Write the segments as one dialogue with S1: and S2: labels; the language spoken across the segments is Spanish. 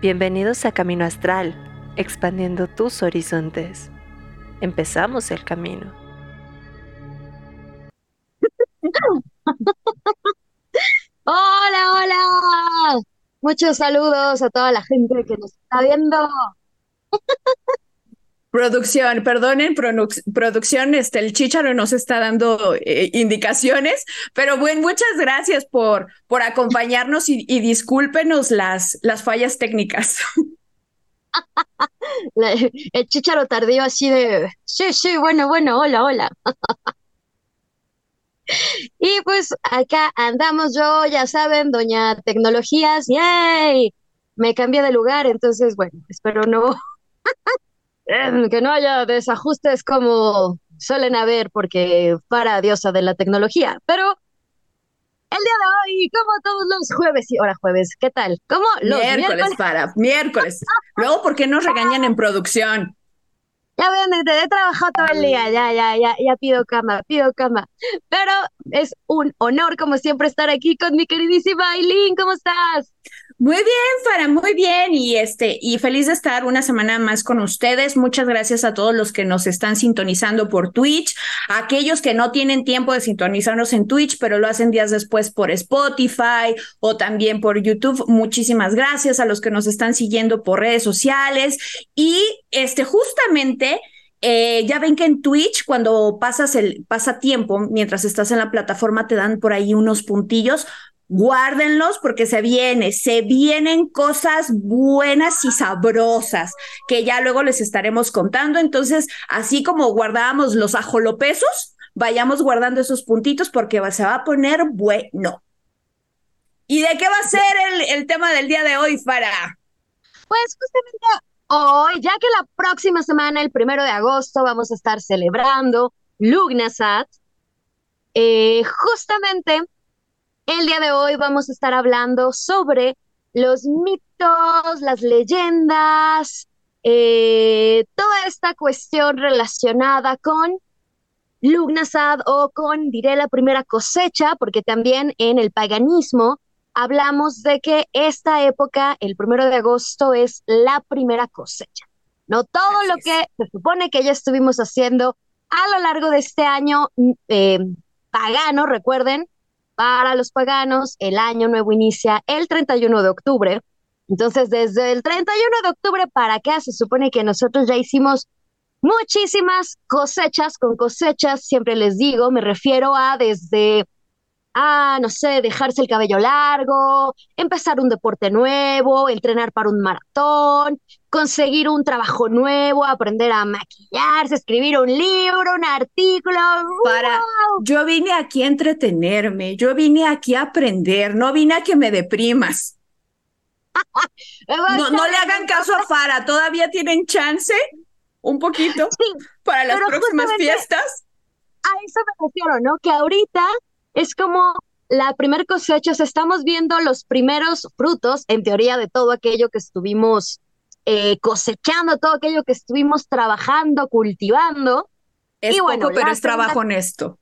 S1: Bienvenidos a Camino Astral, expandiendo tus horizontes. Empezamos el camino.
S2: Hola, hola. Muchos saludos a toda la gente que nos está viendo.
S3: Producción, perdonen, producción, este, el chicharo nos está dando eh, indicaciones, pero bueno, muchas gracias por, por acompañarnos y, y discúlpenos las, las fallas técnicas.
S2: el chicharo tardío así de, sí, sí, bueno, bueno, hola, hola. y pues acá andamos yo, ya saben, doña Tecnologías, ¡yay! Me cambié de lugar, entonces, bueno, espero no Em, que no haya desajustes como suelen haber porque para diosa de la tecnología. Pero el día de hoy, como todos los jueves y ahora jueves, ¿qué tal? ¿Cómo
S3: los miércoles, para miércoles. Luego, ¿por qué nos regañan en producción?
S2: Ya ven, he trabajado todo el día, ya, ya, ya, ya pido cama, pido cama. Pero es un honor, como siempre, estar aquí con mi queridísima Aileen. ¿Cómo estás?
S3: Muy bien, Fara, muy bien. Y este, y feliz de estar una semana más con ustedes. Muchas gracias a todos los que nos están sintonizando por Twitch, a aquellos que no tienen tiempo de sintonizarnos en Twitch, pero lo hacen días después por Spotify o también por YouTube. Muchísimas gracias a los que nos están siguiendo por redes sociales. Y este, justamente. Eh, ya ven que en Twitch, cuando pasas el pasa tiempo, mientras estás en la plataforma, te dan por ahí unos puntillos guárdenlos porque se viene, se vienen cosas buenas y sabrosas que ya luego les estaremos contando. Entonces, así como guardábamos los ajolopesos, vayamos guardando esos puntitos porque se va a poner bueno. ¿Y de qué va a ser el, el tema del día de hoy, Fara?
S2: Pues justamente hoy, ya que la próxima semana, el primero de agosto, vamos a estar celebrando Lugnasat, eh, justamente el día de hoy vamos a estar hablando sobre los mitos, las leyendas, eh, toda esta cuestión relacionada con Lugnasad o con, diré, la primera cosecha, porque también en el paganismo hablamos de que esta época, el primero de agosto, es la primera cosecha. No todo lo que se supone que ya estuvimos haciendo a lo largo de este año mm, eh, pagano, recuerden, para los paganos, el año nuevo inicia el 31 de octubre. Entonces, desde el 31 de octubre para acá, se supone que nosotros ya hicimos muchísimas cosechas. Con cosechas, siempre les digo, me refiero a desde ah, no sé, dejarse el cabello largo, empezar un deporte nuevo, entrenar para un maratón, conseguir un trabajo nuevo, aprender a maquillarse, escribir un libro, un artículo.
S3: Para, yo vine aquí a entretenerme, yo vine aquí a aprender, no vine a que me deprimas. no, no le hagan caso a Fara, todavía tienen chance, un poquito, para las próximas fiestas.
S2: A eso me refiero, ¿no? Que ahorita es como la primer cosecha, estamos viendo los primeros frutos, en teoría, de todo aquello que estuvimos eh, cosechando, todo aquello que estuvimos trabajando, cultivando.
S3: Es y bueno, pero es trabajo honesto.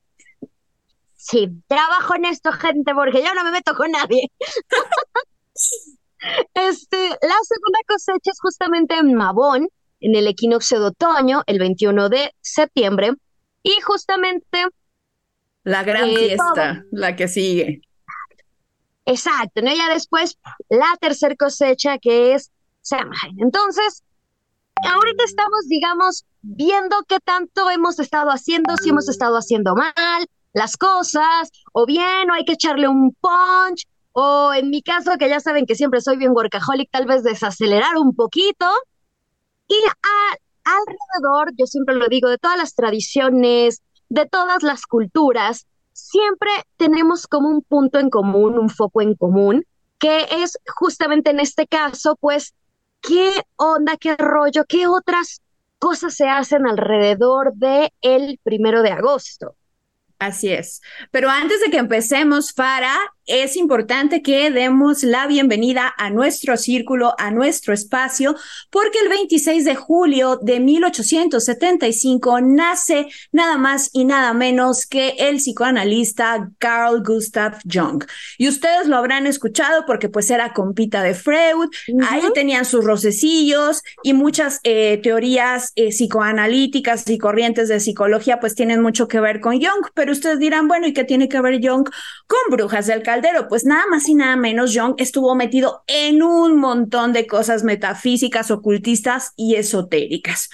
S2: Sí, trabajo honesto, gente, porque yo no me meto con nadie. este, la segunda cosecha es justamente en Mabón, en el equinoccio de otoño, el 21 de septiembre, y justamente
S3: la gran fiesta, la que sigue.
S2: Exacto, ¿no? Ya después la tercer cosecha que es Samhain. Entonces, ahorita estamos, digamos, viendo qué tanto hemos estado haciendo, si hemos estado haciendo mal las cosas, o bien, o hay que echarle un punch, o en mi caso, que ya saben que siempre soy bien workaholic, tal vez desacelerar un poquito. Y alrededor, yo siempre lo digo, de todas las tradiciones, de todas las culturas, siempre tenemos como un punto en común, un foco en común, que es justamente en este caso, pues, ¿qué onda, qué rollo, qué otras cosas se hacen alrededor de el primero de agosto?
S3: Así es. Pero antes de que empecemos, Fara, es importante que demos la bienvenida a nuestro círculo, a nuestro espacio, porque el 26 de julio de 1875 nace nada más y nada menos que el psicoanalista Carl Gustav Jung. Y ustedes lo habrán escuchado porque pues era compita de Freud, ahí tenían sus rocecillos y muchas eh, teorías eh, psicoanalíticas y corrientes de psicología pues tienen mucho que ver con Jung, pero ustedes dirán, bueno, ¿y qué tiene que ver Jung con Brujas del Pues nada más y nada menos, Jung estuvo metido en un montón de cosas metafísicas, ocultistas y esotéricas.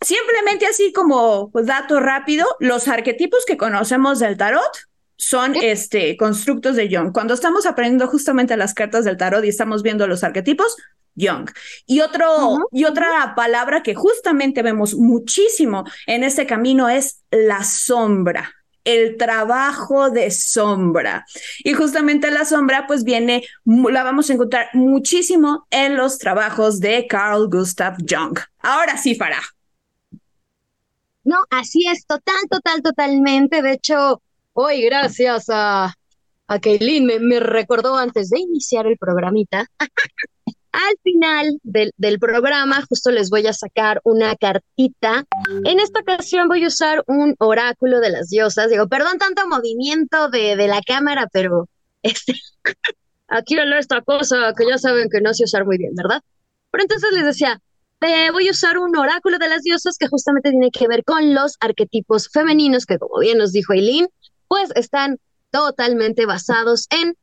S3: Simplemente así como pues, dato rápido, los arquetipos que conocemos del tarot son este constructos de Jung. Cuando estamos aprendiendo justamente las cartas del tarot y estamos viendo los arquetipos, Jung. Y otro y otra palabra que justamente vemos muchísimo en este camino es la sombra el trabajo de sombra. Y justamente la sombra pues viene, la vamos a encontrar muchísimo en los trabajos de Carl Gustav Jung. Ahora sí, Farah.
S2: No, así es, total, total, totalmente. De hecho, hoy gracias a, a me, me recordó antes de iniciar el programita Al final del, del, programa, justo les voy a sacar una cartita. En esta ocasión voy a usar un oráculo de las diosas. Digo, perdón tanto movimiento de, de la cámara, pero este, aquí leer esta cosa que ya saben que no sé usar muy bien, ¿verdad? Pero entonces les decía, voy a usar un oráculo de las diosas que justamente tiene que ver con los arquetipos femeninos, que como bien nos dijo Eileen, pues están totalmente basados en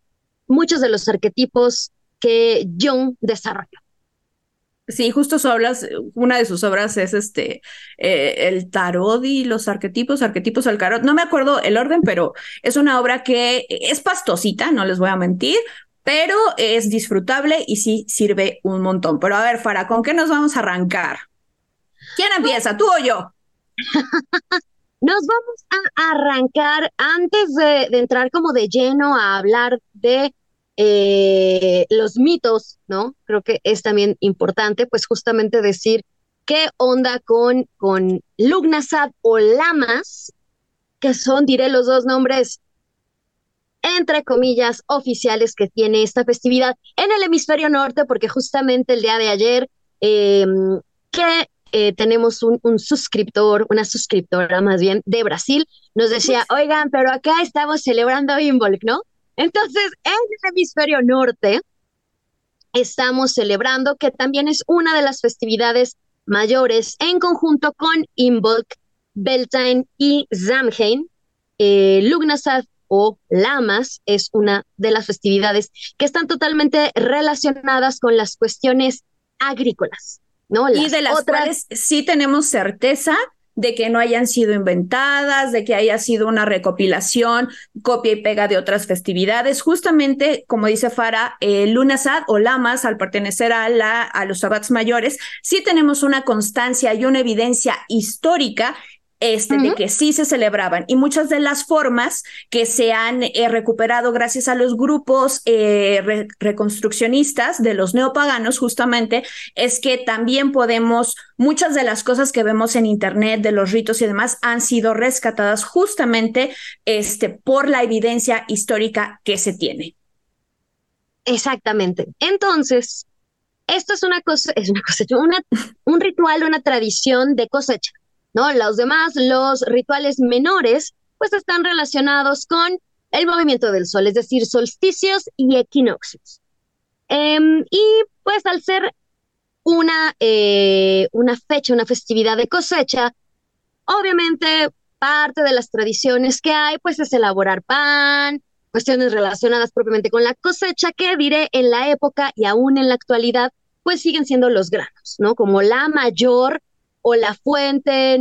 S2: muchos de los arquetipos que Jung desarrolló.
S3: Sí, justo su obras, una de sus obras es este eh, el tarot y los arquetipos, arquetipos al carot. No me acuerdo el orden, pero es una obra que es pastosita, no les voy a mentir, pero es disfrutable y sí sirve un montón. Pero a ver, Fara, ¿con qué nos vamos a arrancar? ¿Quién empieza, tú o yo?
S2: Nos vamos a arrancar antes de, de entrar como de lleno a hablar de eh, los mitos, ¿no? Creo que es también importante, pues justamente decir qué onda con, con Lugnasad o Lamas, que son, diré, los dos nombres, entre comillas, oficiales que tiene esta festividad en el hemisferio norte, porque justamente el día de ayer, em, que eh, tenemos un, un, suscriptor, una suscriptora más bien de Brasil, nos decía, oigan, pero acá estamos celebrando Involk, ¿no? Entonces, en el hemisferio norte estamos celebrando que también es una de las festividades mayores en conjunto con Imbolc, Beltane y Samhain. Eh, Lugnasad o Lamas es una de las festividades que están totalmente relacionadas con las cuestiones agrícolas. ¿no?
S3: y de las otras... cuales sí tenemos certeza de que no hayan sido inventadas, de que haya sido una recopilación, copia y pega de otras festividades. Justamente, como dice Fara, eh, Lunasad o Lamas, al pertenecer a, la, a los sabbats mayores, sí tenemos una constancia y una evidencia histórica este, de que sí se celebraban. Y muchas de las formas que se han eh, recuperado gracias a los grupos eh, reconstruccionistas de los neopaganos, justamente, es que también podemos, muchas de las cosas que vemos en Internet, de los ritos y demás, han sido rescatadas justamente este, por la evidencia histórica que se tiene.
S2: Exactamente. Entonces, esto es una cosa, es una cosecha, una, un ritual, una tradición de cosecha. ¿No? Los demás, los rituales menores, pues están relacionados con el movimiento del sol, es decir, solsticios y equinoccios. Em, y pues al ser una, eh, una fecha, una festividad de cosecha, obviamente parte de las tradiciones que hay, pues es elaborar pan, cuestiones relacionadas propiamente con la cosecha, que diré en la época y aún en la actualidad, pues siguen siendo los granos, ¿no? Como la mayor o la fuente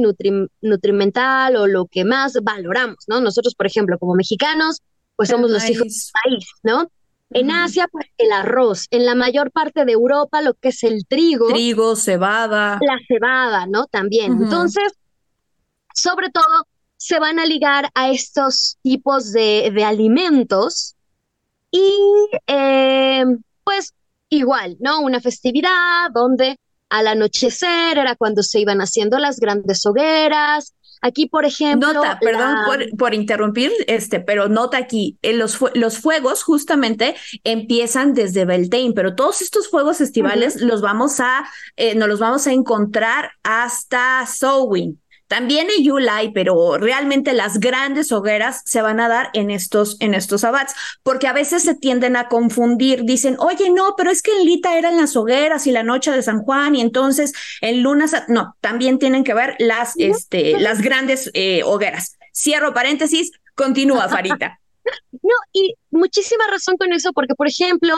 S2: nutrimental o lo que más valoramos, ¿no? Nosotros, por ejemplo, como mexicanos, pues somos los hijos del país, ¿no? En Asia, pues el arroz. En la mayor parte de Europa, lo que es el trigo.
S3: Trigo, cebada.
S2: La cebada, ¿no? También. Entonces, sobre todo, se van a ligar a estos tipos de, de alimentos y, eh, pues, igual, ¿no? Una festividad donde al anochecer era cuando se iban haciendo las grandes hogueras, Aquí, por ejemplo.
S3: Nota, perdón por, por, interrumpir, este, pero nota aquí, en los, los fuegos justamente empiezan desde Beltane, pero todos estos fuegos estivales los vamos a, eh, nos los vamos a encontrar hasta Sowin. También en Yulai, pero realmente las grandes hogueras se van a dar en estos, en estos abats, porque a veces se tienden a confundir. Dicen, oye, no, pero es que en Lita eran las hogueras y la noche de San Juan, y entonces en Lunas, no, también tienen que ver las, este, las grandes eh, hogueras. Cierro paréntesis, continúa, Farita.
S2: No, y muchísima razón con eso, porque, por ejemplo,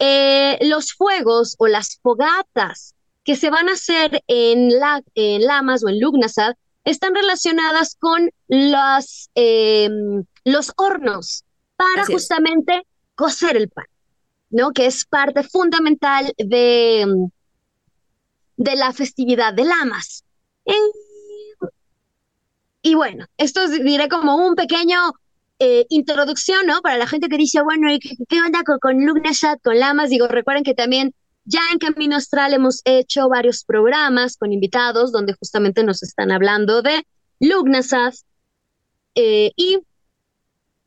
S2: eh, los fuegos o las fogatas que se van a hacer en, la, en Lamas o en Lugnasad están relacionadas con los, em, los hornos para justamente cocer el pan, ¿no? Que es parte fundamental de, de la festividad de Lamas. y bueno, esto diré como un pequeño eh, introducción, ¿no? Para la gente que dice, bueno, ¿qué, qué onda con, con Lugnasad, con Lamas? Digo, recuerden que también ya en Camino Astral hemos hecho varios programas con invitados donde justamente nos están hablando de Lugnasad eh, y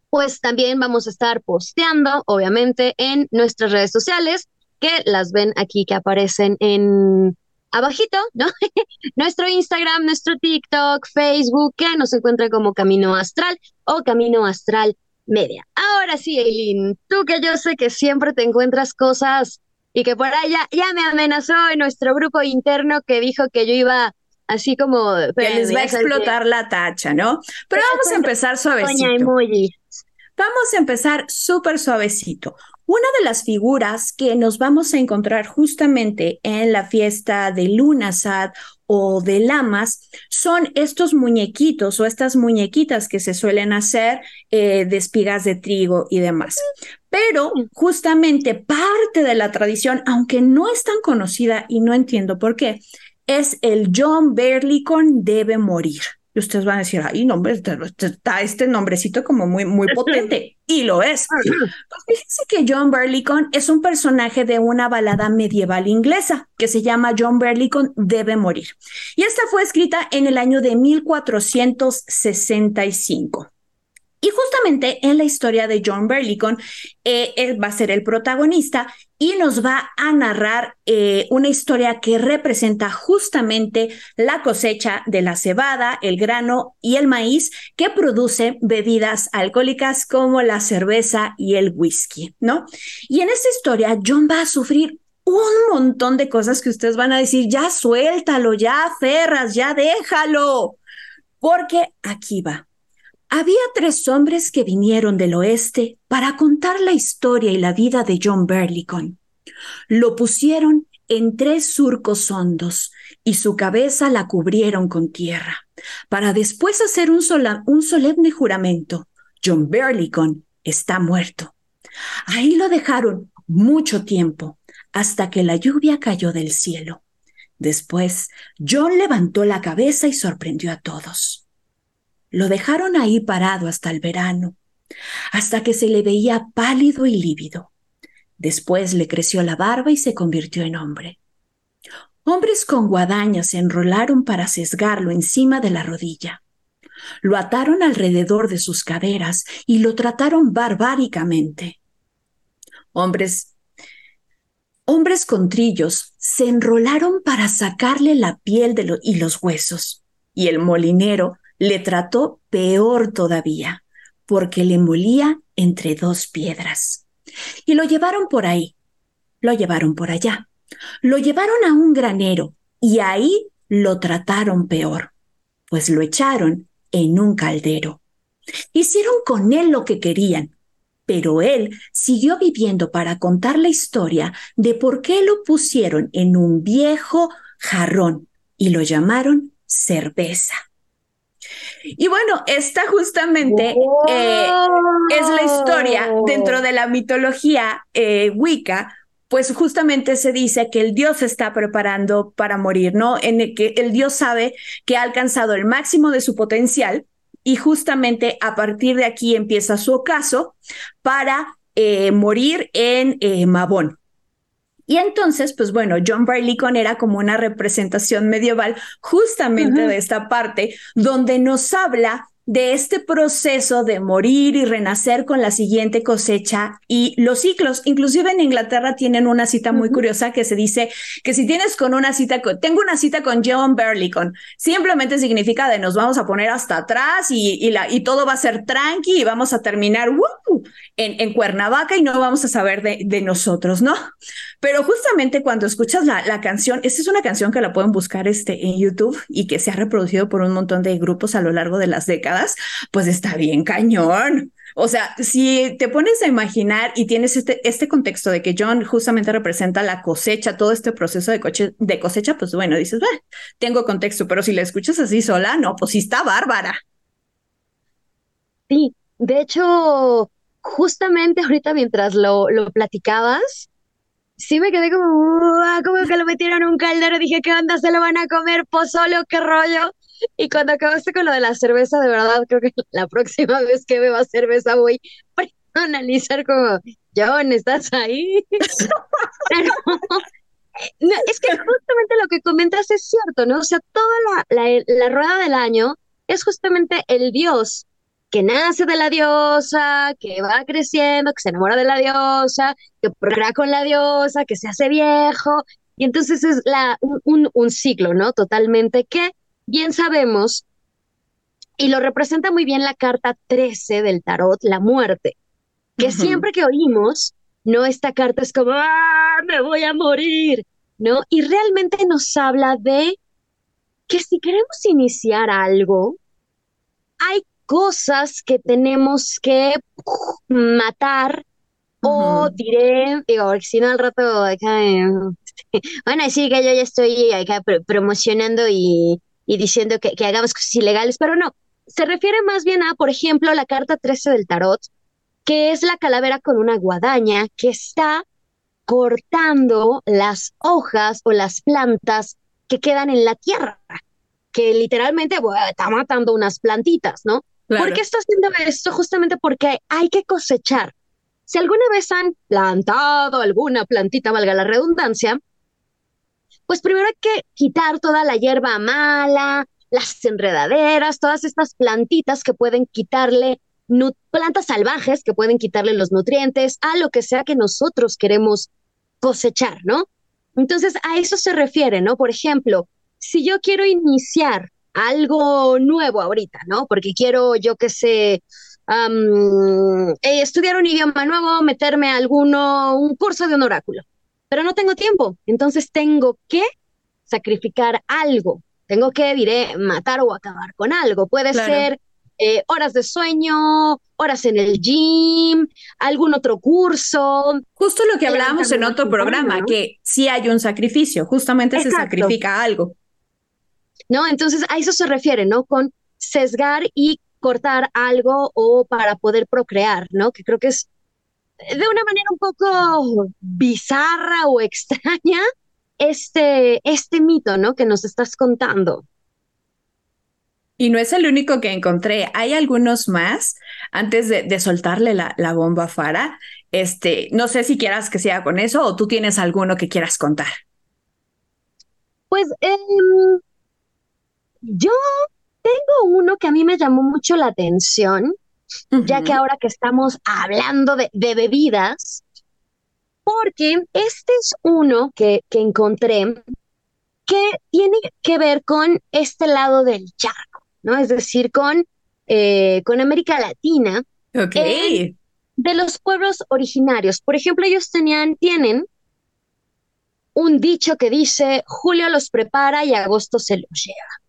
S2: pues también vamos a estar posteando, obviamente, en nuestras redes sociales, que las ven aquí, que aparecen en abajito, ¿no? nuestro Instagram, nuestro TikTok, Facebook, que nos encuentran como Camino Astral o Camino Astral Media. Ahora sí, Eileen, tú que yo sé que siempre te encuentras cosas y que por allá ya me amenazó en nuestro grupo interno que dijo que yo iba así como...
S3: Que les va a explotar la tacha, ¿no? Pero vamos a empezar suavecito. Vamos a empezar súper suavecito. Una de las figuras que nos vamos a encontrar justamente en la fiesta de Lunasad o de Lamas son estos muñequitos o estas muñequitas que se suelen hacer eh, de espigas de trigo y demás. Pero justamente parte de la tradición, aunque no es tan conocida y no entiendo por qué, es el John Berlicon debe morir. Y ustedes van a decir, ay, nombre, está este nombrecito como muy, muy potente. Y lo es. Pues fíjense que John Berlicon es un personaje de una balada medieval inglesa que se llama John Berlicon debe morir. Y esta fue escrita en el año de 1465. Y justamente en la historia de John Berlicon, eh, él va a ser el protagonista y nos va a narrar eh, una historia que representa justamente la cosecha de la cebada, el grano y el maíz que produce bebidas alcohólicas como la cerveza y el whisky, ¿no? Y en esta historia, John va a sufrir un montón de cosas que ustedes van a decir, ya suéltalo, ya ferras, ya déjalo, porque aquí va. Había tres hombres que vinieron del oeste para contar la historia y la vida de John Berlicon. Lo pusieron en tres surcos hondos y su cabeza la cubrieron con tierra, para después hacer un, solemne juramento. John Berlicon está muerto. Ahí lo dejaron mucho tiempo, hasta que la lluvia cayó del cielo. Después, John levantó la cabeza y sorprendió a todos. Lo dejaron ahí parado hasta el verano, hasta que se le veía pálido y lívido. Después le creció la barba y se convirtió en hombre. Hombres con guadañas se enrolaron para sesgarlo encima de la rodilla. Lo ataron alrededor de sus caderas y lo trataron barbáricamente. Hombres hombres con trillos se enrolaron para sacarle la piel y los huesos, y el molinero le trató peor todavía, porque le molía entre dos piedras. Y lo llevaron por ahí, lo llevaron por allá, lo llevaron a un granero y ahí lo trataron peor, pues lo echaron en un caldero. Hicieron con él lo que querían, pero él siguió viviendo para contar la historia de por qué lo pusieron en un viejo jarrón y lo llamaron cerveza. Y bueno, esta justamente eh, es la historia dentro de la mitología eh, Wicca, pues justamente se dice que el dios está preparando para morir, ¿no? En el que el dios sabe que ha alcanzado el máximo de su potencial y justamente a partir de aquí empieza su ocaso para eh, morir en Mabón. Y entonces, pues bueno, John Barleycorn era como una representación medieval justamente de esta parte donde nos habla de este proceso de morir y renacer con la siguiente cosecha y los ciclos. Inclusive en Inglaterra tienen una cita muy curiosa que se dice que si tienes con una cita, con, tengo una cita con John Berlicon, simplemente significa de nos vamos a poner hasta atrás y, la, y todo va a ser tranqui y vamos a terminar en, en, Cuernavaca y no vamos a saber de, de, nosotros, ¿no? Pero justamente cuando escuchas la, la canción, esta es una canción que la pueden buscar este, en YouTube y que se ha reproducido por un montón de grupos a lo largo de las décadas pues está bien cañón. O sea, si te pones a imaginar y tienes este, este contexto de que John justamente representa la cosecha, todo este proceso de, de cosecha, pues bueno, dices, tengo contexto, pero si la escuchas así sola, no, pues sí está bárbara.
S2: Sí, de hecho, justamente ahorita mientras lo, lo platicabas, sí me quedé como, como que lo metieron en un caldero, dije, ¿qué onda? ¿Se lo van a comer? ¿Pozolo? ¿Qué rollo? Y cuando acabaste con lo de la cerveza, de verdad, creo que la próxima vez que beba cerveza voy a analizar como, John, ¿estás ahí? es que justamente lo que comentas es cierto, ¿no? O sea, toda la, la, la rueda del año es justamente el dios que nace de la diosa, que va creciendo, que se enamora de la diosa, que procrea con la diosa, que se hace viejo. Y entonces es la, un, un ciclo, ¿no? Totalmente que bien sabemos, y lo representa muy bien la carta 13 del tarot, la muerte, que siempre que oímos, ¿no? Esta carta es como, ¡ah, me voy a morir! ¿No? Y realmente nos habla de que si queremos iniciar algo, hay cosas que tenemos que matar o diré, digo, si no al rato acá, bueno, sí que yo ya estoy acá promocionando y y diciendo que, que hagamos cosas ilegales, pero no, se refiere más bien a, por ejemplo, la carta 13 del tarot, que es la calavera con una guadaña que está cortando las hojas o las plantas que quedan en la tierra, que literalmente está matando unas plantitas, ¿no? ¿Por qué está haciendo esto? Justamente porque hay que cosechar. Si alguna vez han plantado alguna plantita, valga la redundancia, pues primero hay que quitar toda la hierba mala, las enredaderas, todas estas plantitas que pueden quitarle, plantas salvajes que pueden quitarle los nutrientes a lo que sea que nosotros queremos cosechar, ¿no? Entonces a eso se refiere, ¿no? Por ejemplo, si yo quiero iniciar algo nuevo ahorita, ¿no? Porque quiero, yo qué sé, eh, estudiar un idioma nuevo, meterme a alguno, un curso de un oráculo pero no tengo tiempo, entonces tengo que sacrificar algo, tengo que, diré, matar o acabar con algo. Puede ser eh, horas de sueño, horas en el gym, algún otro curso.
S3: Justo lo que hablábamos en otro programa, que sí hay un sacrificio, justamente se sacrifica algo.
S2: ¿No? Entonces a eso se refiere, ¿no? Con sesgar y cortar algo o para poder procrear, ¿no? Que creo que es de una manera un poco bizarra o extraña este, este mito, ¿no? Que nos estás contando.
S3: Y no es el único que encontré. Hay algunos más. Antes de, soltarle la, la, bomba a Fara, este, no sé si quieras que sea con eso o tú tienes alguno que quieras contar.
S2: Pues em, yo tengo uno que a mí me llamó mucho la atención ya que ahora que estamos hablando de, bebidas, porque este es uno que, que encontré que tiene que ver con este lado del charco, ¿no? Es decir, con, eh, con América Latina.
S3: Ok.
S2: de los pueblos originarios. Por ejemplo, ellos tenían, tienen un dicho que dice, Julio los prepara y agosto se los lleva.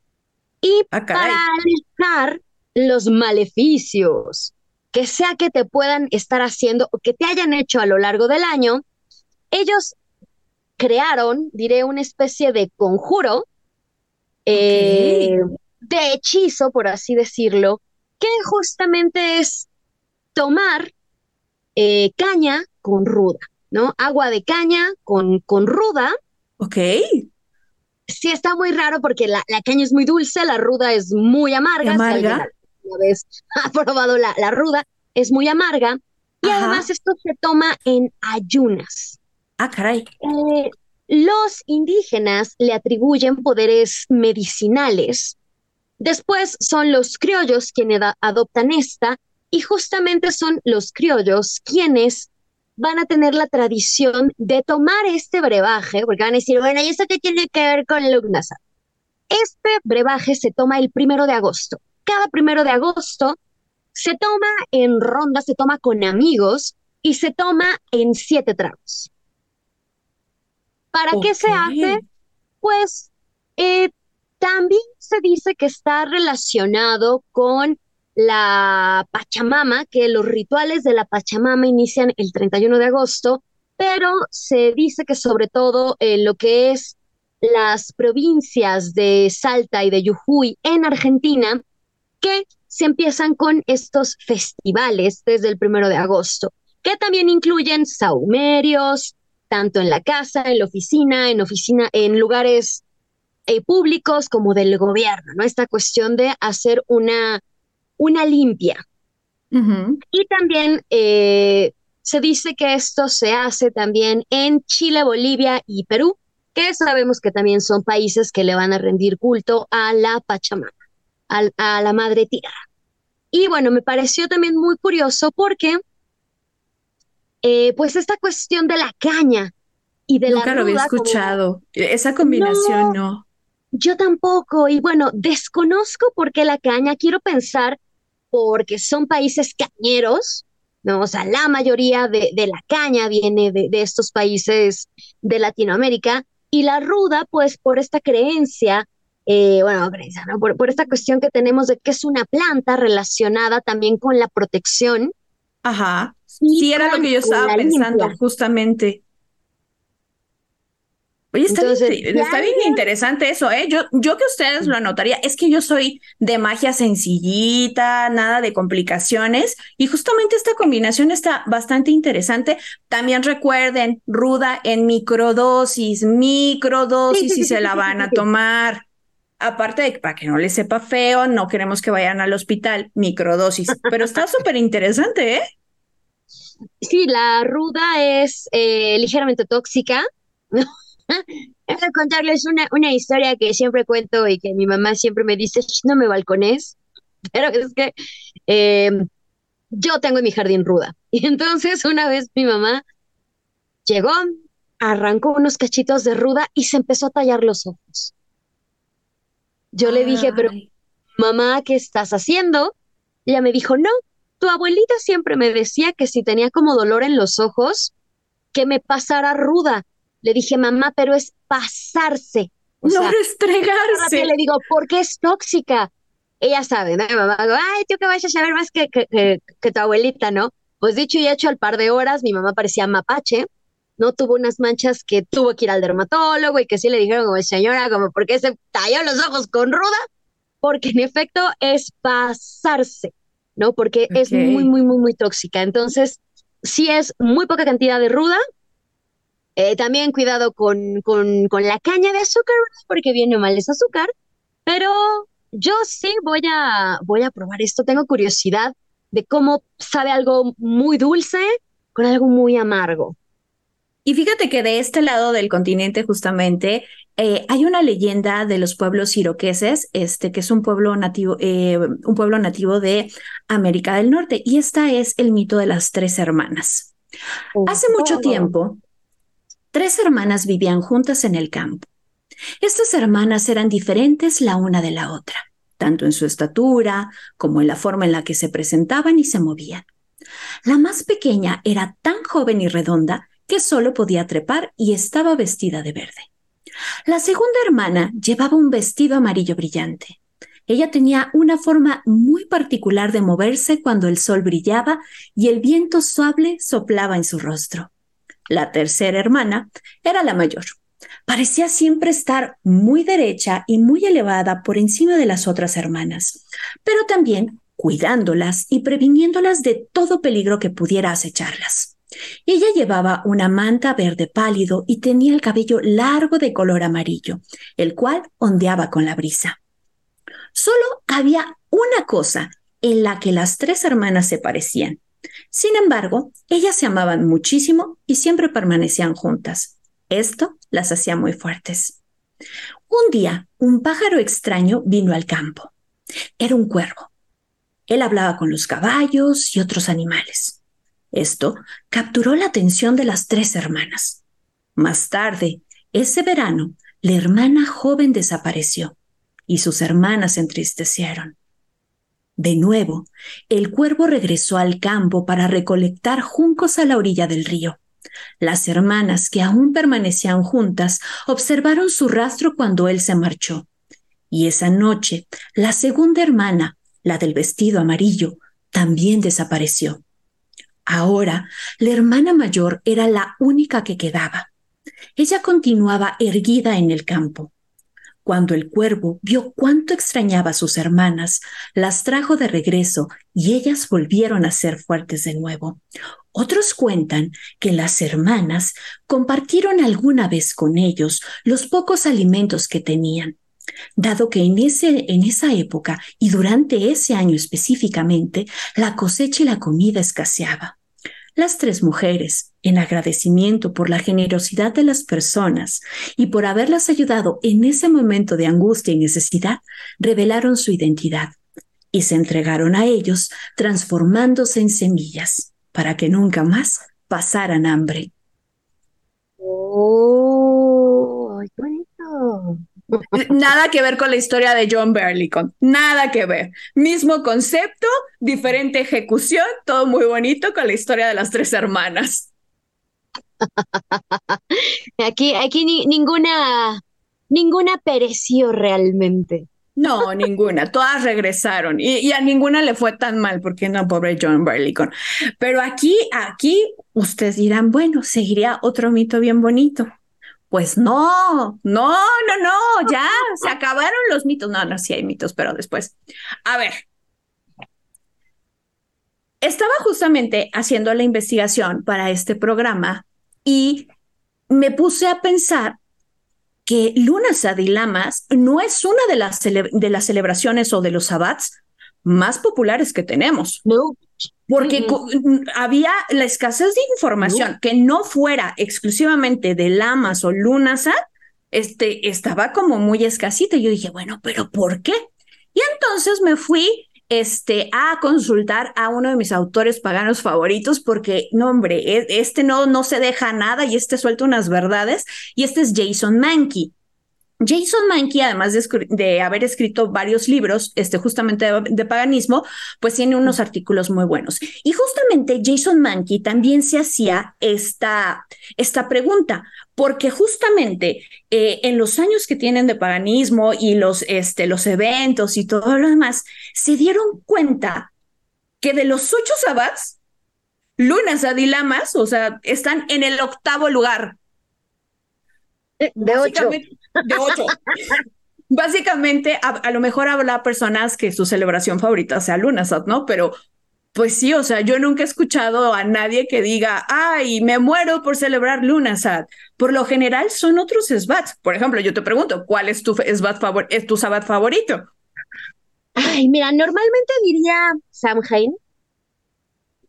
S2: Y ah, para alejar los maleficios que sea que te puedan estar haciendo o que te hayan hecho a lo largo del año, ellos crearon, diré, una especie de conjuro, eh, de hechizo, por así decirlo, que justamente es tomar eh, caña con ruda, ¿no? Agua de caña con, con ruda.
S3: Ok.
S2: Sí, está muy raro porque la, caña es muy dulce, la ruda es muy amarga.
S3: ¿Amarga?
S2: Una vez ha probado la, ruda, es muy amarga y además esto se toma en ayunas.
S3: Ah, caray.
S2: Eh, los indígenas le atribuyen poderes medicinales. Después son los criollos quienes adoptan esta y justamente son los criollos quienes van a tener la tradición de tomar este brebaje, porque van a decir, bueno, ¿y esto qué tiene que ver con Lugnasa? Este brebaje se toma el primero de agosto. Cada primero de agosto se toma en ronda, se toma con amigos y se toma en siete tragos. ¿Para qué se hace? Pues eh, también se dice que está relacionado con la Pachamama, que los rituales de la Pachamama inician el 31 de agosto, pero se dice que sobre todo en lo que es las provincias de Salta y de Jujuy en Argentina, que se empiezan con estos festivales desde el primero de agosto, que también incluyen saumerios, tanto en la casa, en la oficina, en oficina, en lugares eh, públicos como del gobierno, ¿no? Esta cuestión de hacer una una limpia. Y también eh, se dice que esto se hace también en Chile, Bolivia y Perú, que sabemos que también son países que le van a rendir culto a la Pachamama, a, la Madre Tierra. Y bueno, me pareció también muy curioso porque, eh, pues, esta cuestión de la caña y de
S3: la. Nunca lo había escuchado. Esa combinación no.
S2: Yo tampoco. Y bueno, desconozco por qué la caña. Quiero pensar porque son países cañeros, ¿no? O sea, la mayoría de, la caña viene de, estos países de Latinoamérica y la ruda, pues por esta creencia, eh, bueno, creencia, ¿no? Por, esta cuestión que tenemos de que es una planta relacionada también con la protección.
S3: Ajá. Sí, era lo que yo estaba pensando, justamente. Oye, está, bien, interesante eso, ¿eh? Yo, yo que ustedes lo anotaría, es que yo soy de magia sencillita, nada de complicaciones, y justamente esta combinación está bastante interesante. También recuerden, ruda en microdosis, microdosis y se la van a tomar. Aparte de que para que no les sepa feo, no queremos que vayan al hospital, microdosis, pero está súper interesante, ¿eh?
S2: Sí, la ruda es eh, ligeramente tóxica. Quiero contarles una, una historia que siempre cuento y que mi mamá siempre me dice, no me balcones, pero es que eh, yo tengo mi jardín ruda. Y entonces una vez mi mamá llegó, arrancó unos cachitos de ruda y se empezó a tallar los ojos. Yo le dije, pero mamá, ¿qué estás haciendo? Y ella me dijo, no, tu abuelita siempre me decía que si tenía como dolor en los ojos, que me pasara ruda. Le dije, mamá, pero es pasarse.
S3: no restregarse.
S2: Le digo, porque es tóxica. Ella sabe, ¿no? mamá, ay, tú que vayas a saber más que, que, que, tu abuelita, ¿no? Pues dicho y hecho, al par de horas, mi mamá parecía mapache, ¿no? Tuvo unas manchas que tuvo que ir al dermatólogo y que sí le dijeron, como señora, como, ¿por qué se talló los ojos con ruda? Porque en efecto es pasarse, ¿no? Porque es muy, muy, muy, muy tóxica. Entonces, si es muy poca cantidad de ruda, eh, también cuidado con, con, con, la caña de azúcar, porque viene mal ese azúcar, pero yo sí voy a, voy a probar esto. Tengo curiosidad de cómo sabe algo muy dulce con algo muy amargo.
S3: Y fíjate que de este lado del continente, justamente, eh, hay una leyenda de los pueblos iroqueses, este, que es un pueblo nativo, eh, un pueblo nativo de América del Norte, y esta es el mito de las tres hermanas. Hace mucho tiempo, Tres hermanas vivían juntas en el campo. Estas hermanas eran diferentes la una de la otra, tanto en su estatura como en la forma en la que se presentaban y se movían. La más pequeña era tan joven y redonda que solo podía trepar y estaba vestida de verde. La segunda hermana llevaba un vestido amarillo brillante. Ella tenía una forma muy particular de moverse cuando el sol brillaba y el viento suave soplaba en su rostro la tercera hermana, era la mayor. Parecía siempre estar muy derecha y muy elevada por encima de las otras hermanas, pero también cuidándolas y previniéndolas de todo peligro que pudiera acecharlas. Ella llevaba una manta verde pálido y tenía el cabello largo de color amarillo, el cual ondeaba con la brisa. Solo había una cosa en la que las tres hermanas se parecían, Sin embargo, ellas se amaban muchísimo y siempre permanecían juntas. Esto las hacía muy fuertes. Un día, un pájaro extraño vino al campo. Era un cuervo. Él hablaba con los caballos y otros animales. Esto capturó la atención de las tres hermanas. Más tarde, ese verano, la hermana joven desapareció y sus hermanas se entristecieron. De nuevo, el cuervo regresó al campo para recolectar juncos a la orilla del río. Las hermanas, que aún permanecían juntas, observaron su rastro cuando él se marchó. Y esa noche, la segunda hermana, la del vestido amarillo, también desapareció. Ahora, la hermana mayor era la única que quedaba. Ella continuaba erguida en el campo. Cuando el cuervo vio cuánto extrañaba a sus hermanas, las trajo de regreso y ellas volvieron a ser fuertes de nuevo. Otros cuentan que las hermanas compartieron alguna vez con ellos los pocos alimentos que tenían dado que en, ese, en esa época y durante ese año específicamente, la cosecha y la comida escaseaba. Las tres mujeres, en agradecimiento por la generosidad de las personas y por haberlas ayudado en ese momento de angustia y necesidad, revelaron su identidad y se entregaron a ellos transformándose en semillas para que nunca más pasaran hambre.
S2: Oh.
S3: Nada que ver con la historia de John Berlicon, nada que ver. Mismo concepto, diferente ejecución, todo muy bonito con la historia de las tres hermanas.
S2: Aquí, aquí ninguna, ninguna pereció realmente.
S3: No, ninguna, todas regresaron y, y, a ninguna le fue tan mal porque no, pobre John Berlicon. Pero aquí, aquí, ustedes dirán, bueno, seguiría otro mito bien bonito. Pues no, no, no, no, ya se acabaron los mitos. No, no, sí hay mitos, pero después. A ver, estaba justamente haciendo la investigación para este programa y me puse a pensar que Lunas Adilamas no es una de las, de las celebraciones o de los sabbats más populares que tenemos.
S2: No.
S3: Porque había la escasez de información que no fuera exclusivamente de lamas o lunas, este, estaba como muy escasita. Y yo dije, bueno, pero ¿por qué? Y entonces me fui este, a consultar a uno de mis autores paganos favoritos porque, no, hombre, e, este no, no se deja nada y este suelta unas verdades. Y este es Jason Mankey. Jason Mankey, además de, haber escrito varios libros, este, justamente de, paganismo, pues tiene unos artículos muy buenos. Y justamente Jason Mankey también se hacía esta, esta pregunta, porque justamente eh, en los años que tienen de paganismo y los, este, los eventos y todo lo demás, se dieron cuenta que de los ocho sabbats, lunas adilamas, o sea, están en el octavo lugar.
S2: De ocho
S3: de ocho. Básicamente, a, lo mejor habla personas que su celebración favorita sea Lunasat, ¿no? Pero pues sí, o sea, yo nunca he escuchado a nadie que diga, ay, me muero por celebrar Lunasat. Por lo general son otros SBATs. Por ejemplo, yo te pregunto, ¿cuál es tu SBAT favor es tu Sabbat favorito?
S2: Ay, mira, normalmente diría Samhain,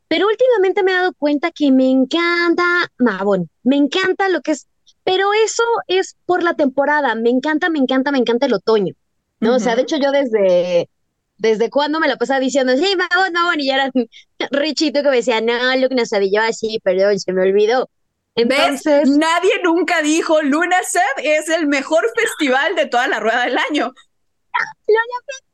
S2: pero últimamente me he dado cuenta que me encanta Mabon, me encanta lo que es pero eso es por la temporada. Me encanta, me encanta, me encanta el otoño. ¿no? O sea, de hecho, yo desde, desde cuando me la pasaba diciendo, sí, vamos, vamos, y ya era Richito que me decía, no, lo que no sabía yo así, perdón, se me olvidó.
S3: Entonces, Nadie nunca dijo Luna Seb es el mejor festival de toda la rueda del año.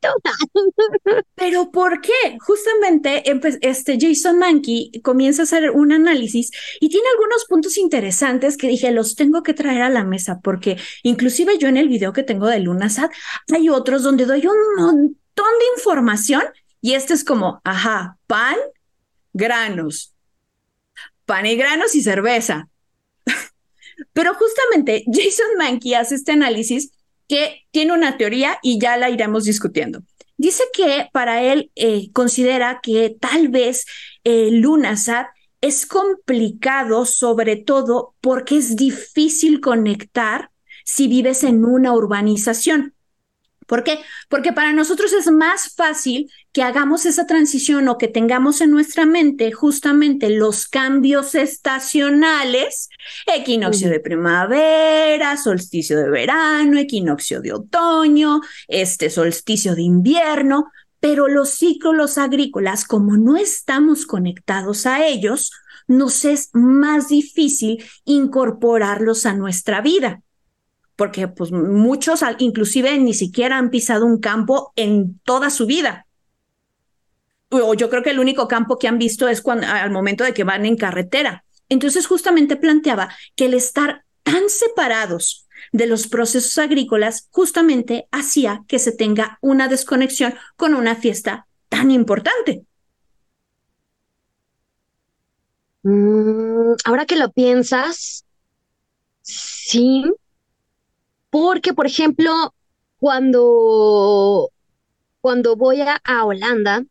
S3: Pero ¿por qué? Justamente este Jason Mankey comienza a hacer un análisis y tiene algunos puntos interesantes que dije, los tengo que traer a la mesa porque inclusive yo en el video que tengo de Lunasat hay otros donde doy un montón de información y este es como, ajá, pan, granos, pan y granos y cerveza. Pero justamente Jason Mankey hace este análisis que tiene una teoría y ya la iremos discutiendo. Dice que para él eh, considera que tal vez eh, Lunasat es complicado, sobre todo porque es difícil conectar si vives en una urbanización. ¿Por qué? Porque para nosotros es más fácil que hagamos esa transición o que tengamos en nuestra mente justamente los cambios estacionales, equinoccio de primavera, solsticio de verano, equinoccio de otoño, este solsticio de invierno, pero los ciclos agrícolas, como no estamos conectados a ellos, nos es más difícil incorporarlos a nuestra vida porque pues muchos inclusive ni siquiera han pisado un campo en toda su vida. O yo creo que el único campo que han visto es cuando, al momento de que van en carretera. Entonces justamente planteaba que el estar tan separados de los procesos agrícolas justamente hacía que se tenga una desconexión con una fiesta tan importante.
S2: Mm, ahora que lo piensas, sí, porque, por ejemplo, cuando, cuando voy a, Holanda,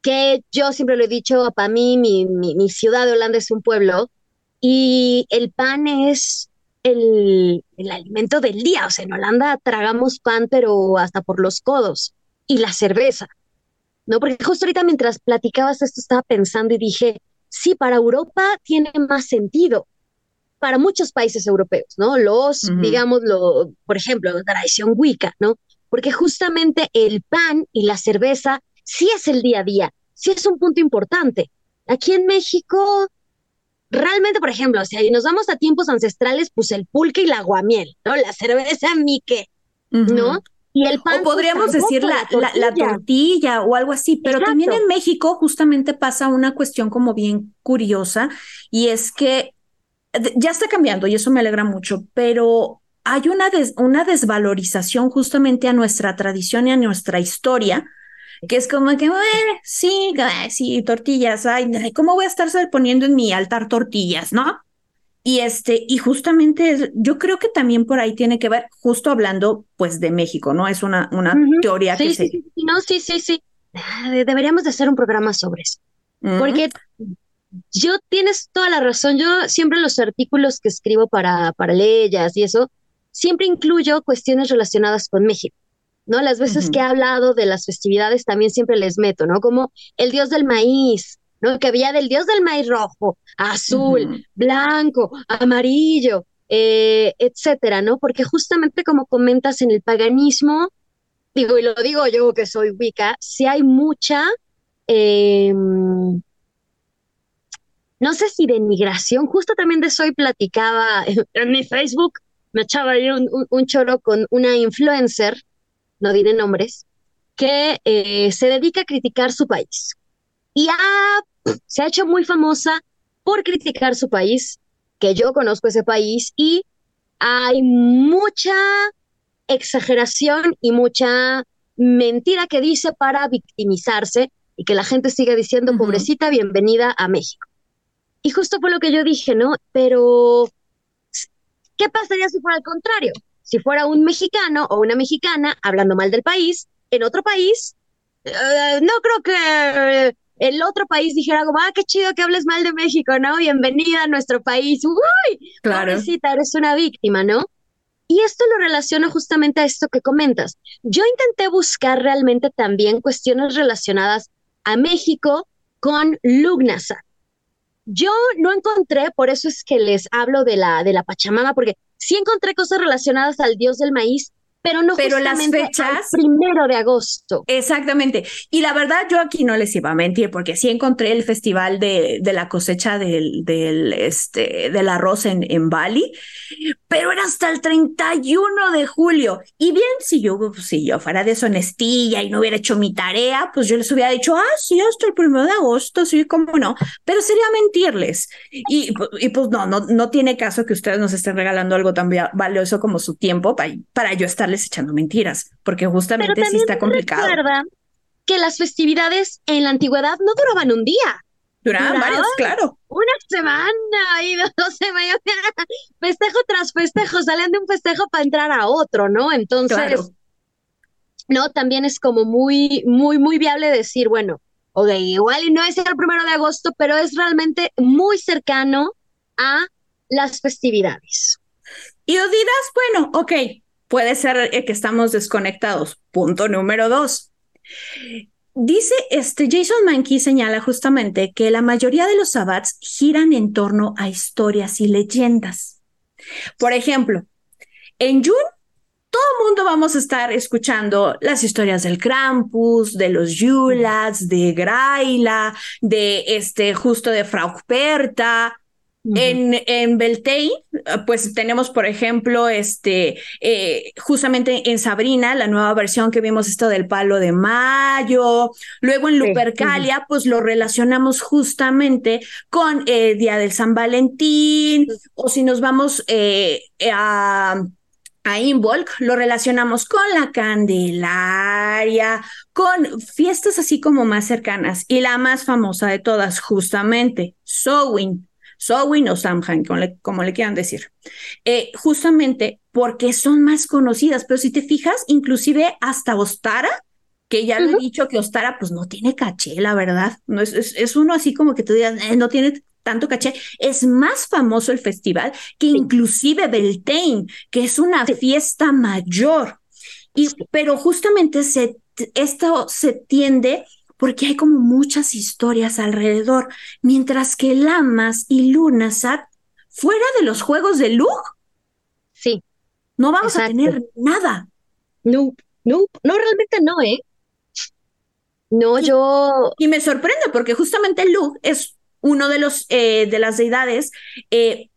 S2: que yo siempre lo he dicho, para mí mi, mi, ciudad de Holanda es un pueblo y el pan es el, el, alimento del día. O sea, en Holanda tragamos pan, pero hasta por los codos. Y la cerveza, ¿no? Porque justo ahorita mientras platicabas esto estaba pensando y dije, sí, para Europa tiene más sentido para muchos países europeos, ¿no? Los, digamos, lo, por ejemplo, la tradición Wicca, ¿no? Porque justamente el pan y la cerveza sí es el día a día, sí es un punto importante. Aquí en México, realmente, por ejemplo, si nos vamos a tiempos ancestrales, pues el pulque y la aguamiel, ¿no? La cerveza mique, ¿no?
S3: Y el pan. O podríamos decir la, la, tortilla o algo así, pero también en México justamente pasa una cuestión como bien curiosa y es que ya está cambiando y eso me alegra mucho, pero hay una, una desvalorización justamente a nuestra tradición y a nuestra historia, que es como que, sí, sí, tortillas, ay, ¿cómo voy a estar poniendo en mi altar tortillas, no? Y este, y justamente yo creo que también por ahí tiene que ver, justo hablando pues de México, ¿no? Es una, una teoría que
S2: sí, Sí, no, sí, sí, sí. Ah, deberíamos de hacer un programa sobre eso. Porque yo tienes toda la razón. Yo siempre los artículos que escribo para, para leyes y eso, siempre incluyo cuestiones relacionadas con México. ¿no? Las veces que he hablado de las festividades también siempre les meto, ¿no? Como el dios del maíz, ¿no? Que había del dios del maíz rojo, azul, blanco, amarillo, eh, etcétera, ¿no? Porque justamente como comentas en el paganismo, digo, y lo digo yo que soy Wicca, si hay mucha eh, no sé si de migración, justo también de eso hoy platicaba en, mi Facebook, me echaba ahí un, choro con una influencer, no diré nombres, que eh, se dedica a criticar su país. Y se ha hecho muy famosa por criticar su país, que yo conozco ese país, y hay mucha exageración y mucha mentira que dice para victimizarse y que la gente siga diciendo, pobrecita, bienvenida a México. Y justo fue lo que yo dije, ¿no? Pero, ¿qué pasaría si fuera al contrario? Si fuera un mexicano o una mexicana hablando mal del país, en otro país, eh, no creo que el otro país dijera como, ah, qué chido que hables mal de México, ¿no? Bienvenida a nuestro país. Uy, claro. pobrecita, eres una víctima, ¿no? Y esto lo relaciona justamente a esto que comentas. Yo intenté buscar realmente también cuestiones relacionadas a México con Lugnasa. Yo no encontré, por eso es que les hablo de la, de la Pachamama, porque sí encontré cosas relacionadas al dios del maíz, pero no pero las fechas primero de agosto.
S3: Exactamente. Y la verdad, yo aquí no les iba a mentir, porque sí encontré el festival de, de la cosecha del, del, este, del arroz en, en Bali, pero era hasta el 31 de julio. Y bien, si yo, pues, si yo fuera deshonestilla y no hubiera hecho mi tarea, pues yo les hubiera dicho, ah, sí, hasta el primero de agosto, sí, cómo no. Pero sería mentirles. Y, y pues no, no, no tiene caso que ustedes nos estén regalando algo tan valioso como su tiempo para, para yo estar les echando mentiras, porque justamente sí está complicado.
S2: Recuerda que las festividades en la antigüedad no duraban un día.
S3: Duraban, varios, claro.
S2: Una semana y dos semanas. Festejo tras festejo, salen de un festejo para entrar a otro, ¿no? Entonces, no, también es como muy, muy, muy viable decir, bueno, ok, igual y no es el primero de agosto, pero es realmente muy cercano a las festividades.
S3: Y os dirás, bueno, ok, puede ser que estamos desconectados. Punto número dos. Dice este Jason Mankey señala justamente que la mayoría de los sabbats giran en torno a historias y leyendas. Por ejemplo, en June todo el mundo vamos a estar escuchando las historias del Krampus, de los Yulats, de Graila, de este justo de Frau Perta, en, en Beltane, pues tenemos, por ejemplo, este, eh, justamente en Sabrina, la nueva versión que vimos esto del palo de mayo. Luego en Lupercalia, pues lo relacionamos justamente con el Día del San Valentín. O si nos vamos eh, a a Involk lo relacionamos con la Candelaria, con fiestas así como más cercanas y la más famosa de todas, justamente, Sowin. Sowin o Samhain, como le, quieran decir. Eh, justamente porque son más conocidas, pero si te fijas, inclusive hasta Ostara, que ya lo he dicho que Ostara pues no tiene caché, la verdad. No es, es, uno así como que tú digas, eh, no tiene tanto caché. Es más famoso el festival que inclusive Beltane, que es una fiesta mayor. Y, pero justamente se, esto se tiende porque hay como muchas historias alrededor, mientras que Lamas y Lunasat, fuera de los juegos de Lug,
S2: sí,
S3: no vamos a tener nada.
S2: No, no, no, realmente no, ¿eh? No, yo.
S3: Y me sorprende porque justamente Lug es uno de los eh, de las deidades eh,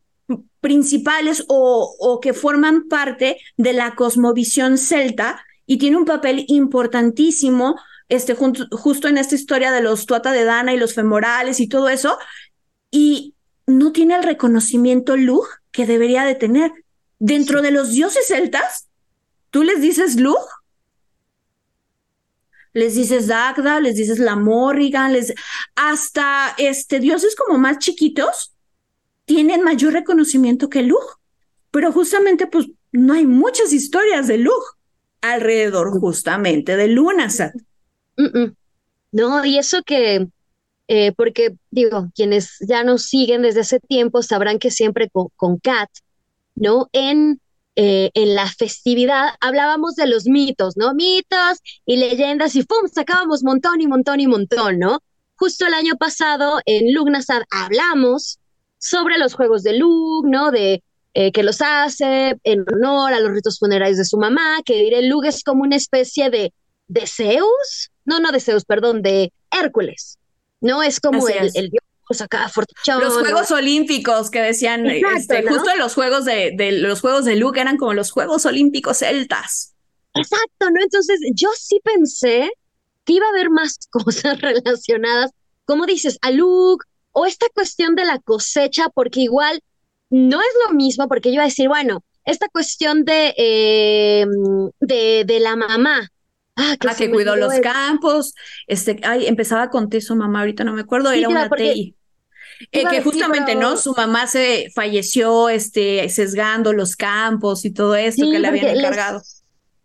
S3: principales o, o, que forman parte de la cosmovisión celta y tiene un papel importantísimo este, justo en esta historia de los Tuata de Dana y los femorales y todo eso, y no tiene el reconocimiento Lug que debería de tener. Dentro de los dioses celtas, tú les dices Lug, les dices Dagda, les dices la Morrigan, les... hasta este, dioses como más chiquitos tienen mayor reconocimiento que Lug, pero justamente pues no hay muchas historias de Lug alrededor justamente de Lunasat.
S2: No, y eso que, eh, porque digo, quienes ya nos siguen desde ese tiempo sabrán que siempre con, con Kat, ¿no? En, eh, en la festividad hablábamos de los mitos, ¿no? Mitos y leyendas y ¡pum! Sacábamos montón y montón y montón, ¿no? Justo el año pasado en Lugnasad hablamos sobre los juegos de Lug, ¿no? De eh, que los hace en honor a los ritos funerarios de su mamá, que diré Lug es como una especie de, de Zeus, no, no de Zeus, perdón, de Hércules. No es como el, el, dios acá fortachón.
S3: Los Juegos Olímpicos que decían, este, justo los Juegos de, de, los Juegos de Luke eran como los Juegos Olímpicos celtas.
S2: Exacto, ¿no? Entonces yo sí pensé que iba a haber más cosas relacionadas, como dices, a Luke o esta cuestión de la cosecha, porque igual no es lo mismo, porque yo iba a decir, bueno, esta cuestión de, eh, de, de la mamá,
S3: Ah, que, ah, cuidó los campos. Este, ay, empezaba con T su mamá, ahorita no me acuerdo, era una TI. Eh, que justamente, ¿no? Su mamá se falleció este, sesgando los campos y todo esto que le habían encargado.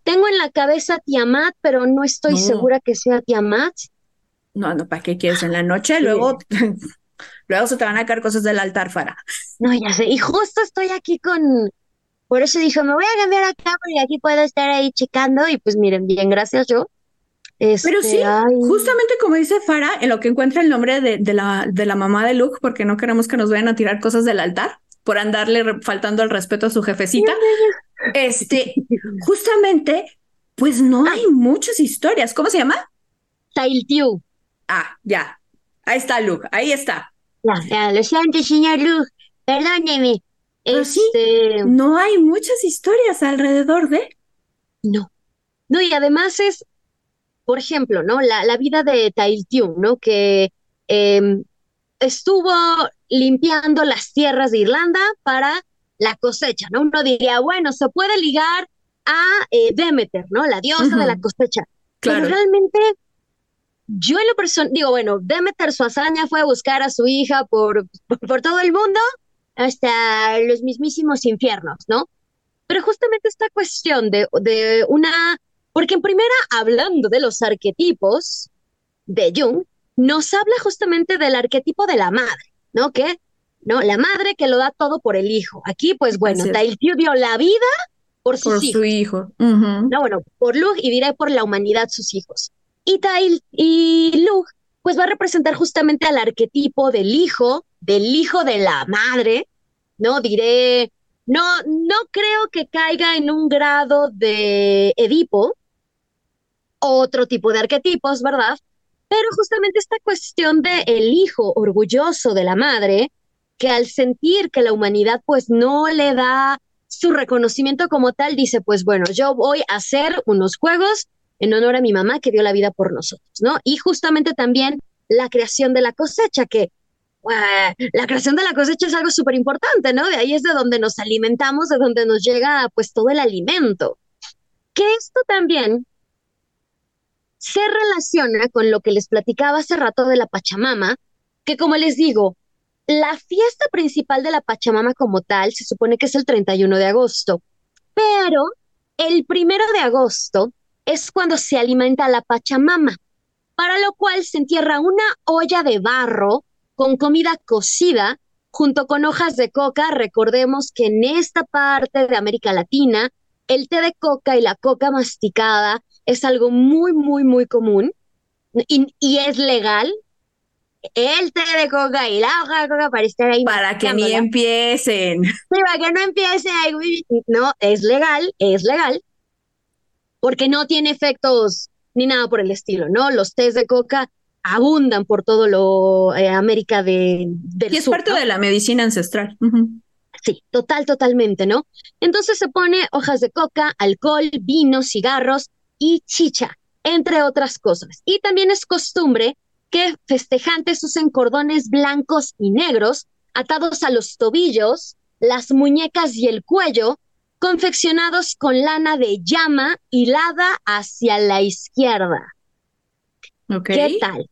S2: Tengo en la cabeza Tiamat, pero no estoy segura que sea Tiamat.
S3: No, no, ¿para qué quieres en la noche? Luego, luego se te van a caer cosas del altar, Fara.
S2: No, ya sé. Y justo estoy aquí con, por eso dijo, me voy a cambiar acá porque aquí puedo estar ahí checando y pues miren, bien, gracias yo.
S3: Pero sí, este, justamente como dice Fara, en lo que encuentra el nombre de, de, la, de la mamá de Luke, porque no queremos que nos vayan a tirar cosas del altar por andarle faltando el respeto a su jefecita. Este, justamente, pues no hay muchas historias. ¿Cómo se llama?
S2: Tailtiu.
S3: Ah, ya. Ahí está Luke, ahí está.
S2: Ya, ya, lo siento, señor Luke. Perdóneme.
S3: Este... no hay muchas historias alrededor de.
S2: No. No, y además es, por ejemplo, ¿no? La, la vida de Tailtiu, ¿no? Que em, estuvo limpiando las tierras de Irlanda para la cosecha, ¿no? Uno diría, bueno, se puede ligar a eh, Demeter, ¿no? La diosa de la cosecha. Claro. Pero realmente, yo en lo personal, digo, bueno, Demeter, su hazaña fue buscar a su hija por, por todo el mundo hasta los mismísimos infiernos, ¿no? Pero justamente esta cuestión de, de una, porque en primera, hablando de los arquetipos de Jung, nos habla justamente del arquetipo de la madre, ¿no? Que, ¿no? La madre que lo da todo por el hijo. Aquí, pues bueno, Tailtiu dio la vida por, sus hijos.
S3: su hijo.
S2: No, bueno, por Lug y diré por la humanidad sus hijos. Y Tail y Lug, pues va a representar justamente al arquetipo del hijo, del hijo de la madre, ¿no? Diré, no, no creo que caiga en un grado de Edipo, otro tipo de arquetipos, ¿verdad? Pero justamente esta cuestión de el hijo orgulloso de la madre, que al sentir que la humanidad pues no le da su reconocimiento como tal, dice, pues bueno, yo voy a hacer unos juegos en honor a mi mamá que dio la vida por nosotros, ¿no? Y justamente también la creación de la cosecha, que la creación de la cosecha es algo súper importante, ¿no? De ahí es de donde nos alimentamos, de donde nos llega pues todo el alimento. Que esto también se relaciona con lo que les platicaba hace rato de la Pachamama, que como les digo, la fiesta principal de la Pachamama como tal se supone que es el 31 de agosto, pero el primero de agosto es cuando se alimenta la Pachamama, para lo cual se entierra una olla de barro con comida cocida junto con hojas de coca. Recordemos que en esta parte de América Latina, el té de coca y la coca masticada es algo muy, muy, muy común y, es legal. El té de coca y la hoja de coca para estar ahí.
S3: Para que ni empiecen. Sí,
S2: para que no empiecen. No, es legal, es legal. Porque no tiene efectos ni nada por el estilo, ¿no? Los tés de coca abundan por todo lo eh, América de, del
S3: y es parte de la medicina ancestral.
S2: Sí, total, totalmente, ¿no? Entonces se pone hojas de coca, alcohol, vino, cigarros y chicha, entre otras cosas. Y también es costumbre que festejantes usen cordones blancos y negros atados a los tobillos, las muñecas y el cuello, confeccionados con lana de llama hilada hacia la izquierda. ¿Qué tal?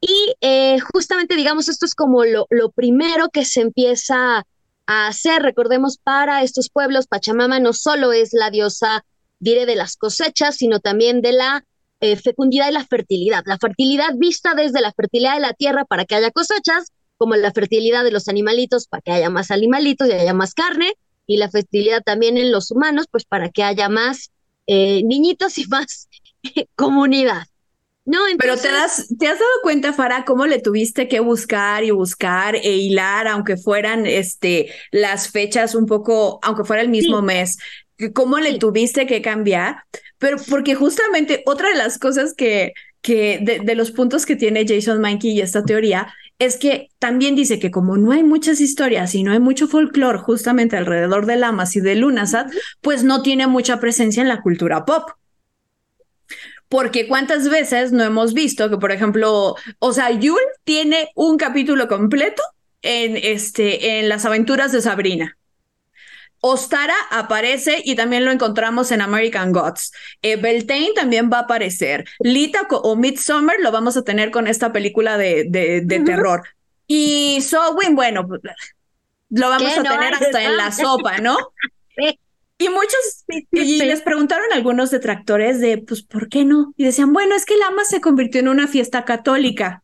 S2: Y eh, justamente, digamos, esto es como lo, lo primero que se empieza a hacer. Recordemos, para estos pueblos, Pachamama no solo es la diosa, diré, de las cosechas, sino también de la eh, fecundidad y la fertilidad. La fertilidad vista desde la fertilidad de la tierra para que haya cosechas, como la fertilidad de los animalitos para que haya más animalitos y haya más carne, y la fertilidad también en los humanos, pues para que haya más eh, niñitos y más comunidad. No,
S3: Pero te, das, te has dado cuenta, Farah, cómo le tuviste que buscar y buscar e hilar, aunque fueran este, las fechas un poco, aunque fuera el mismo mes, cómo le tuviste que cambiar. Pero porque justamente otra de las cosas que, que de, los puntos que tiene Jason Mankey y esta teoría es que también dice que como no hay muchas historias y no hay mucho folclore justamente alrededor de Lamas y de Lunasat, pues no tiene mucha presencia en la cultura pop. Porque cuántas veces no hemos visto que, por ejemplo, o sea, Yul tiene un capítulo completo en, este, en las aventuras de Sabrina. Ostara aparece y también lo encontramos en American Gods. Eh, Beltane también va a aparecer. Lita o Midsummer lo vamos a tener con esta película de, de, terror. Y Sowin, bueno, lo vamos a tener hasta en la sopa, ¿no? Y muchos, y les preguntaron algunos detractores de, pues, ¿por qué no? Y decían, bueno, es que el AMA se convirtió en una fiesta católica.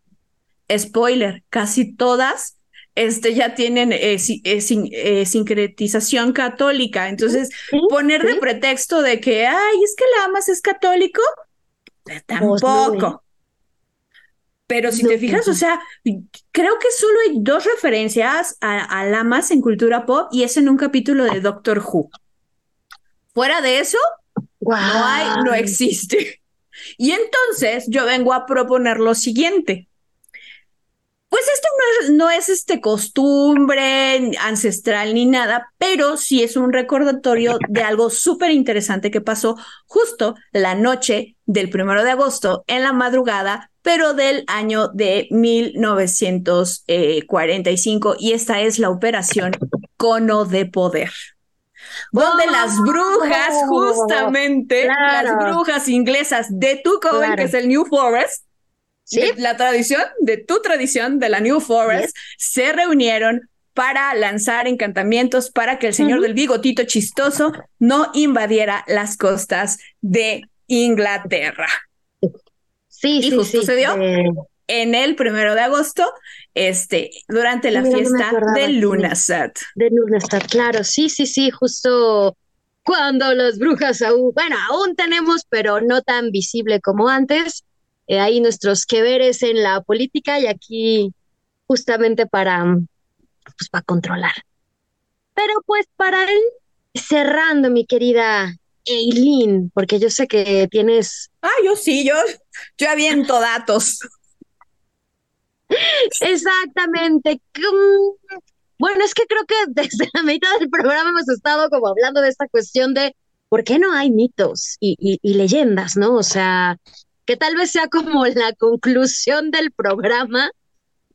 S3: Spoiler, casi todas este, ya tienen eh, eh, eh, sincretización católica. Entonces, poner de pretexto de que, ay, es que el AMAS es católico, pues tampoco. Pero si te fijas, o sea, creo que solo hay dos referencias a, a Lamas en cultura pop y es en un capítulo de Doctor Who. Fuera de eso, no hay, no existe. Y entonces yo vengo a proponer lo siguiente. Pues esto no es, no es este costumbre ancestral ni nada, pero sí es un recordatorio de algo súper interesante que pasó justo la noche del primero de agosto en la madrugada, pero del año de 1945, y esta es la operación Cono de Poder donde las brujas, justamente, las brujas inglesas de tu coven, que es el New Forest, la tradición, de tu tradición, de la New Forest, se reunieron para lanzar encantamientos para que el señor del bigotito chistoso no invadiera las costas de Inglaterra.
S2: Sí,
S3: y
S2: sí,
S3: sucedió en el primero de agosto, este, durante la fiesta de Lunasat.
S2: De Lunasat, claro, sí, sí, sí, justo cuando las brujas aún, bueno, aún tenemos, pero no tan visible como antes. Eh, ahí nuestros que veres en la política y aquí justamente para, pues, para controlar. Pero pues para ir cerrando, mi querida Eileen, porque yo sé que tienes...
S3: Ah, yo sí, yo, yo aviento datos.
S2: Exactamente. Bueno, es que creo que desde la mitad del programa hemos estado como hablando de esta cuestión de por qué no hay mitos y, leyendas, ¿no? O sea, que tal vez sea como la conclusión del programa.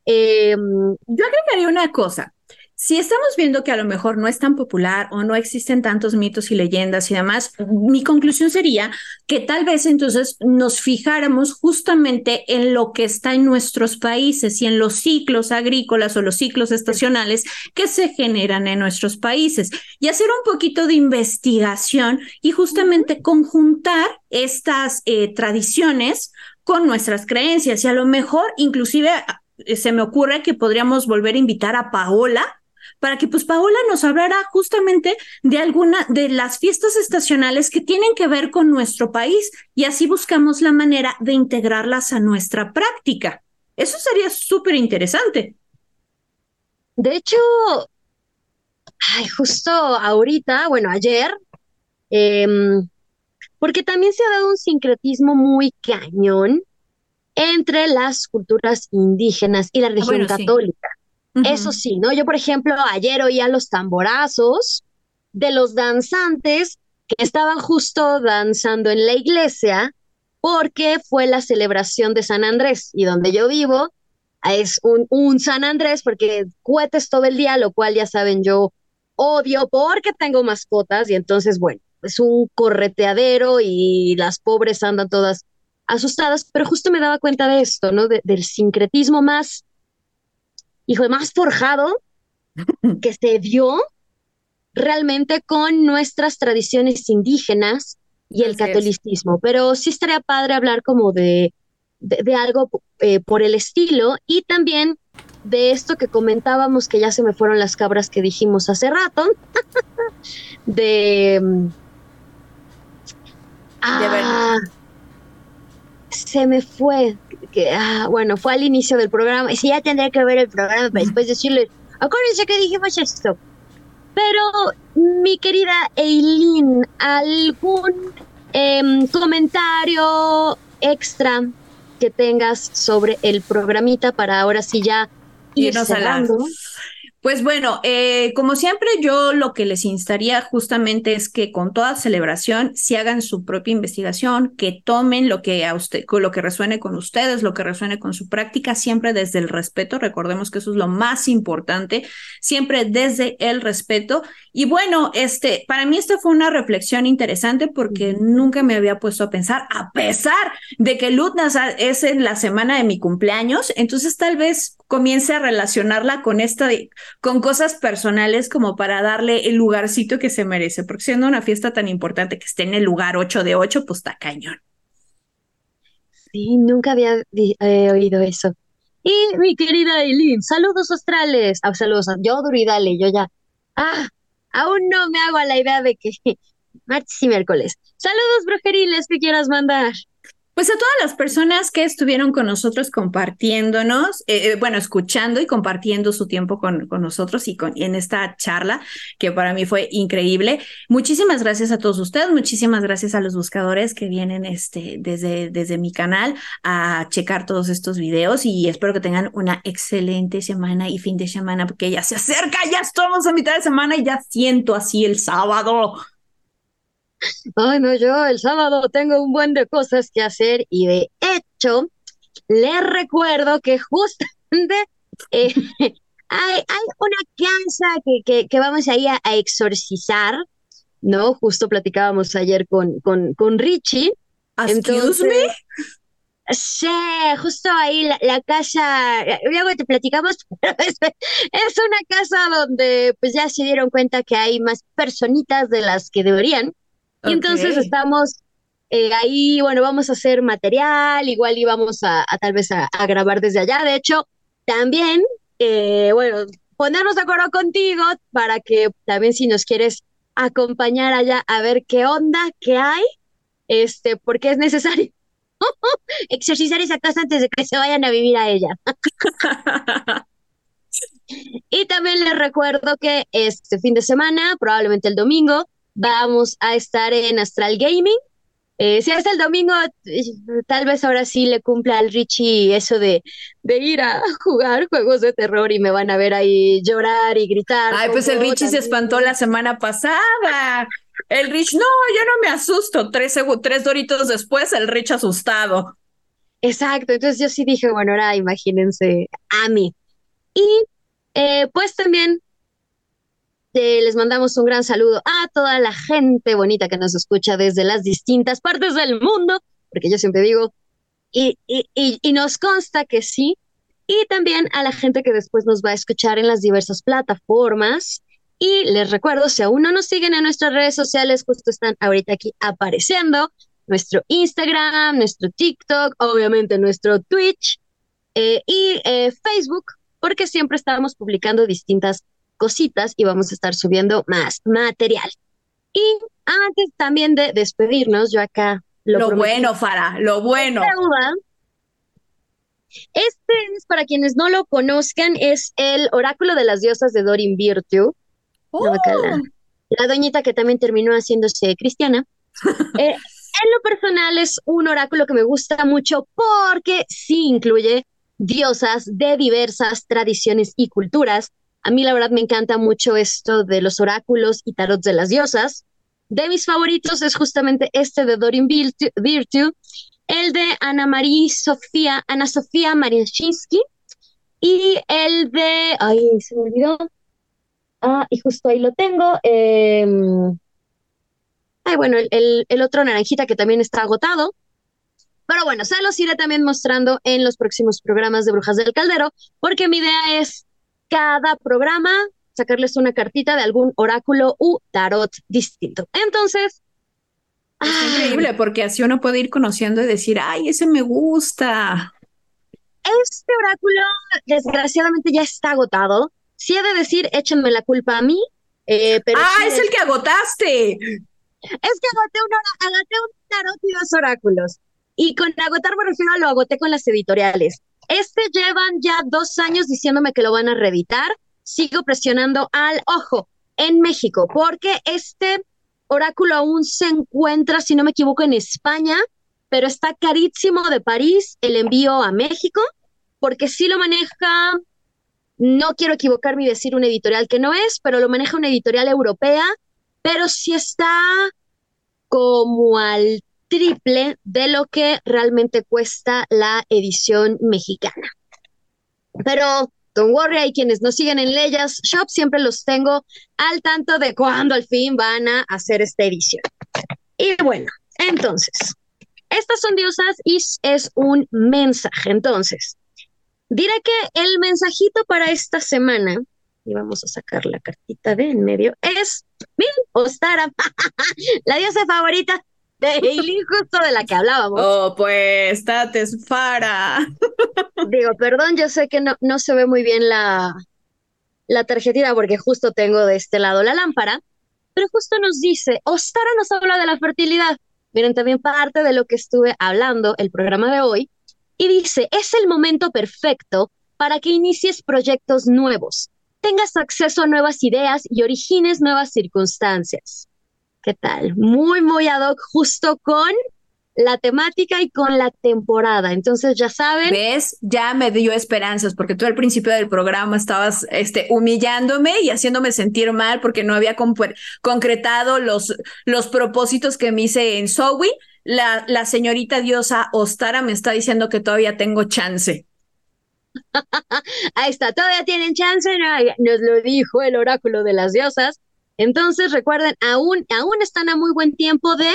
S3: Em, Yo agregaría una cosa. Si estamos viendo que a lo mejor no es tan popular o no existen tantos mitos y leyendas y demás, mi conclusión sería que tal vez entonces nos fijáramos justamente en lo que está en nuestros países y en los ciclos agrícolas o los ciclos estacionales que se generan en nuestros países y hacer un poquito de investigación y justamente conjuntar estas eh, tradiciones con nuestras creencias y a lo mejor inclusive eh, se me ocurre que podríamos volver a invitar a Paola para que pues Paola nos hablara justamente de alguna de las fiestas estacionales que tienen que ver con nuestro país y así buscamos la manera de integrarlas a nuestra práctica. Eso sería súper interesante.
S2: De hecho, ay, justo ahorita, bueno, ayer, em, porque también se ha dado un sincretismo muy cañón entre las culturas indígenas y la ah, religión católica. Eso sí, ¿no? Yo, por ejemplo, ayer oía los tamborazos de los danzantes que estaban justo danzando en la iglesia porque fue la celebración de San Andrés y donde yo vivo es un, un San Andrés porque cohetes todo el día, lo cual ya saben yo odio porque tengo mascotas y entonces, bueno, es un correteadero y las pobres andan todas asustadas, pero justo me daba cuenta de esto, ¿no? del sincretismo más hijo, más forjado que se dio realmente con nuestras tradiciones indígenas y el catolicismo. Pero sí estaría padre hablar como de, de, algo eh, por el estilo y también de esto que comentábamos, que ya se me fueron las cabras que dijimos hace rato, de... Ah, se me fue, que, ah, bueno, fue al inicio del programa, y si ya tendría que ver el programa para después decirle, acuérdense que dijimos esto. Pero, mi querida Eileen, ¿algún em, comentario extra que tengas sobre el programita para ahora sí ya ir cerrando?
S3: Pues bueno, eh, como siempre, yo lo que les instaría justamente es que con toda celebración si hagan su propia investigación, que tomen lo que a usted, lo que resuene con ustedes, lo que resuene con su práctica, siempre desde el respeto. Recordemos que eso es lo más importante, siempre desde el respeto. Y bueno, este, para mí esta fue una reflexión interesante porque nunca me había puesto a pensar, a pesar de que Lutnas es en la semana de mi cumpleaños, entonces tal vez comience a relacionarla con esta con cosas personales como para darle el lugarcito que se merece, porque siendo una fiesta tan importante que esté en el lugar 8 de 8, pues está cañón.
S2: Sí, nunca había eh, oído eso. Y mi querida Eileen, saludos australes. Ah, saludos, yo Duridale, yo ya. Ah, aún no me hago a la idea de que martes y miércoles. Saludos brujeriles que quieras mandar.
S3: Pues a todas las personas que estuvieron con nosotros compartiéndonos, eh, eh, bueno, escuchando y compartiendo su tiempo con, con nosotros y con, en esta charla, que para mí fue increíble. Muchísimas gracias a todos ustedes, muchísimas gracias a los buscadores que vienen este, desde, desde mi canal a checar todos estos videos y espero que tengan una excelente semana y fin de semana porque ya se acerca, ya estamos a mitad de semana y ya siento así el sábado.
S2: Ay, no, yo el sábado tengo un buen de cosas que hacer y de hecho, les recuerdo que justamente eh, hay, una casa que, que, vamos ahí a, a, exorcizar, ¿no? Justo platicábamos ayer con, con, con Richie.
S3: Excuse me?
S2: Sí, justo ahí la, casa, luego te platicamos, pero es, es, una casa donde pues ya se dieron cuenta que hay más personitas de las que deberían. Y entonces estamos eh, ahí, bueno, vamos a hacer material, igual íbamos a, a tal vez a, grabar desde allá. De hecho, también, eh, bueno, ponernos de acuerdo contigo para que también si nos quieres acompañar allá a ver qué onda, qué hay, este, porque es necesario exorcizar esa casa antes de que se vayan a vivir a ella. y también les recuerdo que este fin de semana, probablemente el domingo, vamos a estar en Astral Gaming. Eh, si es el domingo, eh, tal vez ahora sí le cumpla al Richie eso de, de ir a jugar juegos de terror y me van a ver ahí llorar y gritar.
S3: Ay, pues el Richie se espantó la semana pasada. El Rich, no, yo no me asusto. Tres, tres doritos después, el Rich asustado.
S2: Exacto, entonces yo sí dije, bueno, ahora imagínense a mí. Y eh, pues también eh, les mandamos un gran saludo a toda la gente bonita que nos escucha desde las distintas partes del mundo, porque yo siempre digo, y, y, y nos consta que sí, y también a la gente que después nos va a escuchar en las diversas plataformas. Y les recuerdo, si aún no nos siguen en nuestras redes sociales, justo están ahorita aquí apareciendo, nuestro Instagram, nuestro TikTok, obviamente nuestro Twitch eh, y eh, Facebook, porque siempre estamos publicando distintas cositas y vamos a estar subiendo más material. Y antes también de despedirnos, yo acá
S3: lo, bueno, Fara, lo bueno.
S2: Este es, para quienes no lo conozcan, es el oráculo de las diosas de Dorin Virtue. Oh. La, doñita que también terminó haciéndose cristiana. Eh, en lo personal es un oráculo que me gusta mucho porque sí incluye diosas de diversas tradiciones y culturas. A mí la verdad me encanta mucho esto de los oráculos y tarots de las diosas. De mis favoritos es justamente este de Dorin Virtue, el de Ana María Sofía, Ana Sofía Mariachinsky y el de, ay, se me olvidó. Ah, y justo ahí lo tengo. Eh, Ay, bueno, el, el, otro naranjita que también está agotado. Pero bueno, se los iré también mostrando en los próximos programas de Brujas del Caldero, porque mi idea es cada programa sacarles una cartita de algún oráculo u tarot distinto. Entonces...
S3: Es increíble, porque así uno puede ir conociendo y decir, ay, ese me gusta.
S2: Este oráculo, desgraciadamente, ya está agotado. Si he de decir, échenme la culpa a mí. Eh, pero
S3: ah, es el que agotaste.
S2: Es que agoté un, agoté un tarot y dos oráculos. Y con agotar me refiero a lo agoté con las editoriales. Este llevan ya dos años diciéndome que lo van a reeditar. Sigo presionando al ojo en México, porque este oráculo aún se encuentra, si no me equivoco, en España, pero está carísimo de París el envío a México, porque sí lo maneja, no quiero equivocarme y decir una editorial que no es, pero lo maneja una editorial europea pero sí está como al triple de lo que realmente cuesta la edición mexicana. Pero don't worry, hay quienes nos siguen en Leyas Shop, siempre los tengo al tanto de cuándo al fin van a hacer esta edición. Y bueno, entonces, estas son diosas y es un mensaje. Entonces, diré que el mensajito para esta semana y vamos a sacar la cartita de en medio, es, miren, Ostara, la diosa favorita de justo de la que hablábamos.
S3: Oh, pues, Tates Fara.
S2: Digo, perdón, yo sé que no, no se ve muy bien la, la tarjetita porque justo tengo de este lado la lámpara, pero justo nos dice, Ostara nos habla de la fertilidad. Miren, también parte de lo que estuve hablando el programa de hoy, y dice, es el momento perfecto para que inicies proyectos nuevos tengas acceso a nuevas ideas y origines nuevas circunstancias. ¿Qué tal? Muy, muy ad hoc, justo con la temática y con la temporada. Entonces, ya saben.
S3: ¿Ves? Ya me dio esperanzas, porque tú al principio del programa estabas este, humillándome y haciéndome sentir mal porque no había concretado los, los propósitos que me hice en Zoe. La, la señorita diosa Ostara me está diciendo que todavía tengo chance.
S2: Ahí está, todavía tienen chance, nos lo dijo el oráculo de las diosas. Entonces, recuerden, aún, aún están a muy buen tiempo de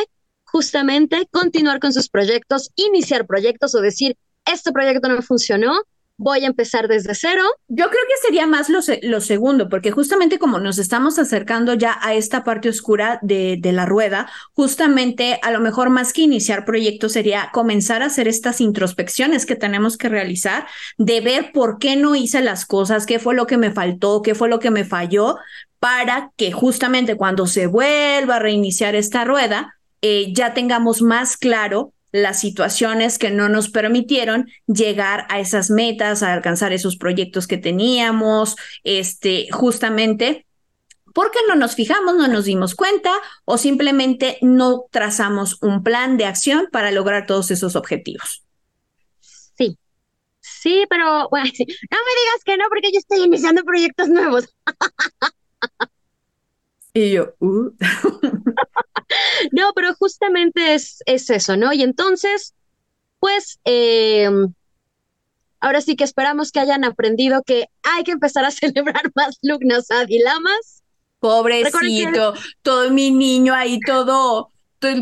S2: justamente continuar con sus proyectos, iniciar proyectos o decir, este proyecto no funcionó, voy a empezar desde cero.
S3: Yo creo que sería más lo, segundo, porque justamente como nos estamos acercando ya a esta parte oscura de, de, la rueda, justamente a lo mejor más que iniciar proyectos sería comenzar a hacer estas introspecciones que tenemos que realizar, de ver por qué no hice las cosas, qué fue lo que me faltó, qué fue lo que me falló, para que justamente cuando se vuelva a reiniciar esta rueda, eh, ya tengamos más claro las situaciones que no nos permitieron llegar a esas metas, a alcanzar esos proyectos que teníamos, este, justamente porque no nos fijamos, no nos dimos cuenta o simplemente no trazamos un plan de acción para lograr todos esos objetivos.
S2: Sí, sí, pero no me digas que no porque yo estoy iniciando proyectos nuevos.
S3: Y yo, uh.
S2: no, pero justamente es, es eso, ¿no? Y entonces, pues, em, ahora sí que esperamos que hayan aprendido que hay que empezar a celebrar más Lugnas Lamas.
S3: Pobrecito, todo mi niño ahí todo,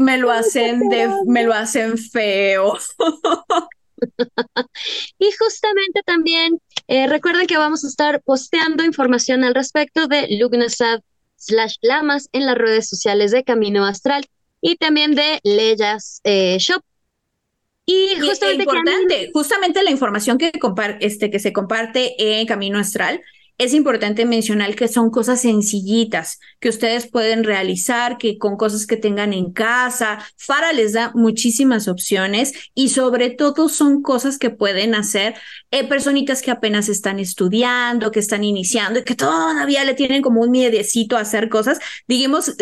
S3: me lo hacen de, me lo hacen feo.
S2: y justamente también eh, recuerden que vamos a estar posteando información al respecto de Lugnasad slash lamas en las redes sociales de Camino Astral y también de Leyas eh, Shop.
S3: Y justamente, importante, justamente la información que, este, que se comparte en Camino Astral es importante mencionar que son cosas sencillitas que ustedes pueden realizar, que con cosas que tengan en casa. Fara les da muchísimas opciones y sobre todo son cosas que pueden hacer eh, personitas que apenas están estudiando, que están iniciando y que todavía le tienen como un miedecito a hacer cosas. Digamos,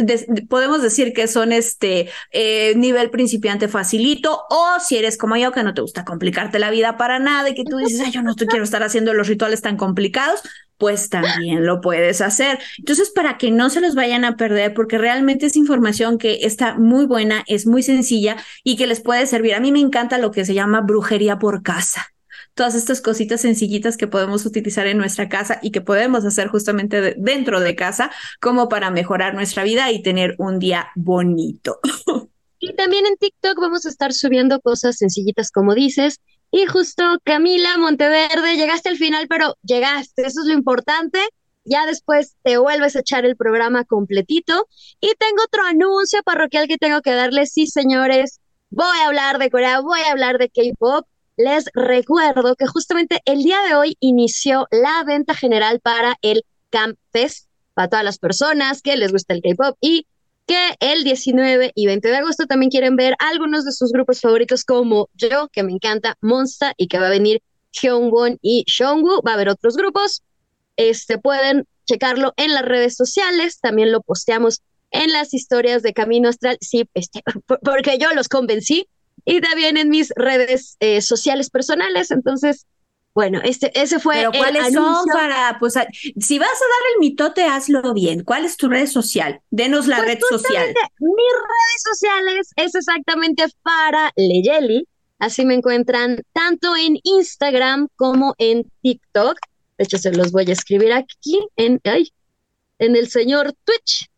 S3: podemos decir que son este eh, nivel principiante facilito o si eres como yo que no te gusta complicarte la vida para nada y que tú dices, ay, yo no quiero estar haciendo los rituales tan complicados, pues también lo puedes hacer. Entonces, para que no se los vayan a perder, porque realmente es información que está muy buena, es muy sencilla y que les puede servir. A mí me encanta lo que se llama brujería por casa. Todas estas cositas sencillitas que podemos utilizar en nuestra casa y que podemos hacer justamente dentro de casa como para mejorar nuestra vida y tener un día bonito.
S2: Y también en TikTok vamos a estar subiendo cosas sencillitas como dices, y justo Camila Monteverde, llegaste al final, pero llegaste, eso es lo importante. Ya después te vuelves a echar el programa completito. Y tengo otro anuncio parroquial que tengo que darles. Sí, señores, voy a hablar de Corea, voy a hablar de K-Pop. Les recuerdo que justamente el día de hoy inició la venta general para el Camp Fest, para todas las personas que les gusta el K-Pop y que el 19 y 20 de agosto también quieren ver algunos de sus grupos favoritos como yo, que me encanta Monsta y que va a venir Hyungwon y Seongwoo, va a haber otros grupos. Este pueden checarlo en las redes sociales, también lo posteamos en las historias de Camino Astral, sí, este, porque yo los convencí. Y también en mis redes eh, sociales personales, entonces bueno, este, ese fue.
S3: Pero ¿cuáles son para, pues, si vas a dar el mitote, hazlo bien. ¿Cuál es tu red social? Denos la pues red social.
S2: Mis redes sociales es exactamente para Leyeli. Así me encuentran tanto en Instagram como en TikTok. De hecho, se los voy a escribir aquí en, ay, en el señor Twitch.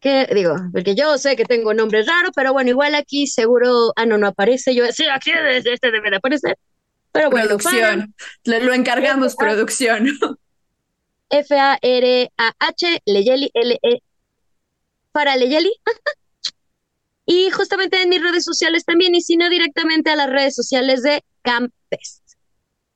S2: Que digo, porque yo sé que tengo nombre raro, pero bueno, igual aquí seguro, ah, no, no aparece. Yo, sí, aquí este debe de aparecer. Pero
S3: bueno, producción. Lo encargamos, producción.
S2: F-A-R-A-H, Leyeli, L-E, para Leyeli. y justamente en mis redes sociales también, y si no directamente a las redes sociales de Campes.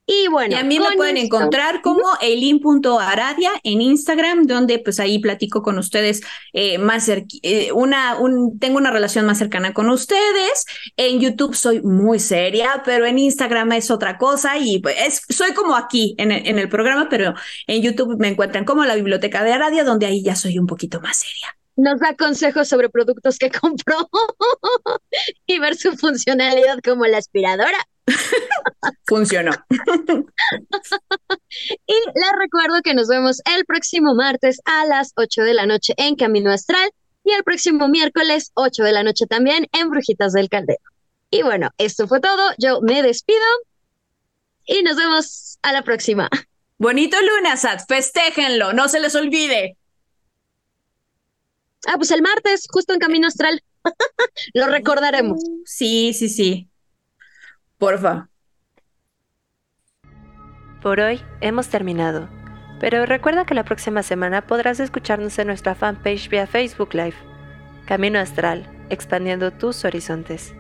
S2: Y bueno.
S3: Y a mí me pueden encontrar como elin.aradia en Instagram, donde pues ahí platico con ustedes eh, más eh, una, un, tengo una relación más cercana con ustedes. En YouTube soy muy seria, pero en Instagram es otra cosa y pues soy como aquí en el, en el programa, pero en YouTube me encuentran como la biblioteca de Aradia, donde ahí ya soy un poquito más seria
S2: nos da consejos sobre productos que compró y ver su funcionalidad como la aspiradora.
S3: Funcionó.
S2: y les recuerdo que nos vemos el próximo martes a las 8 de la noche en Camino Astral y el próximo miércoles 8 de la noche también en Brujitas del Caldero. Y bueno, esto fue todo. Yo me despido y nos vemos a la próxima.
S3: Bonito Lunasat, festéjenlo, no se les olvide.
S2: Ah, pues el martes, justo en Camino Astral. Lo recordaremos.
S3: Sí, sí, sí. Porfa.
S1: Por hoy hemos terminado, pero recuerda que la próxima semana podrás escucharnos en nuestra fanpage vía Facebook Live. Camino Astral, expandiendo tus horizontes.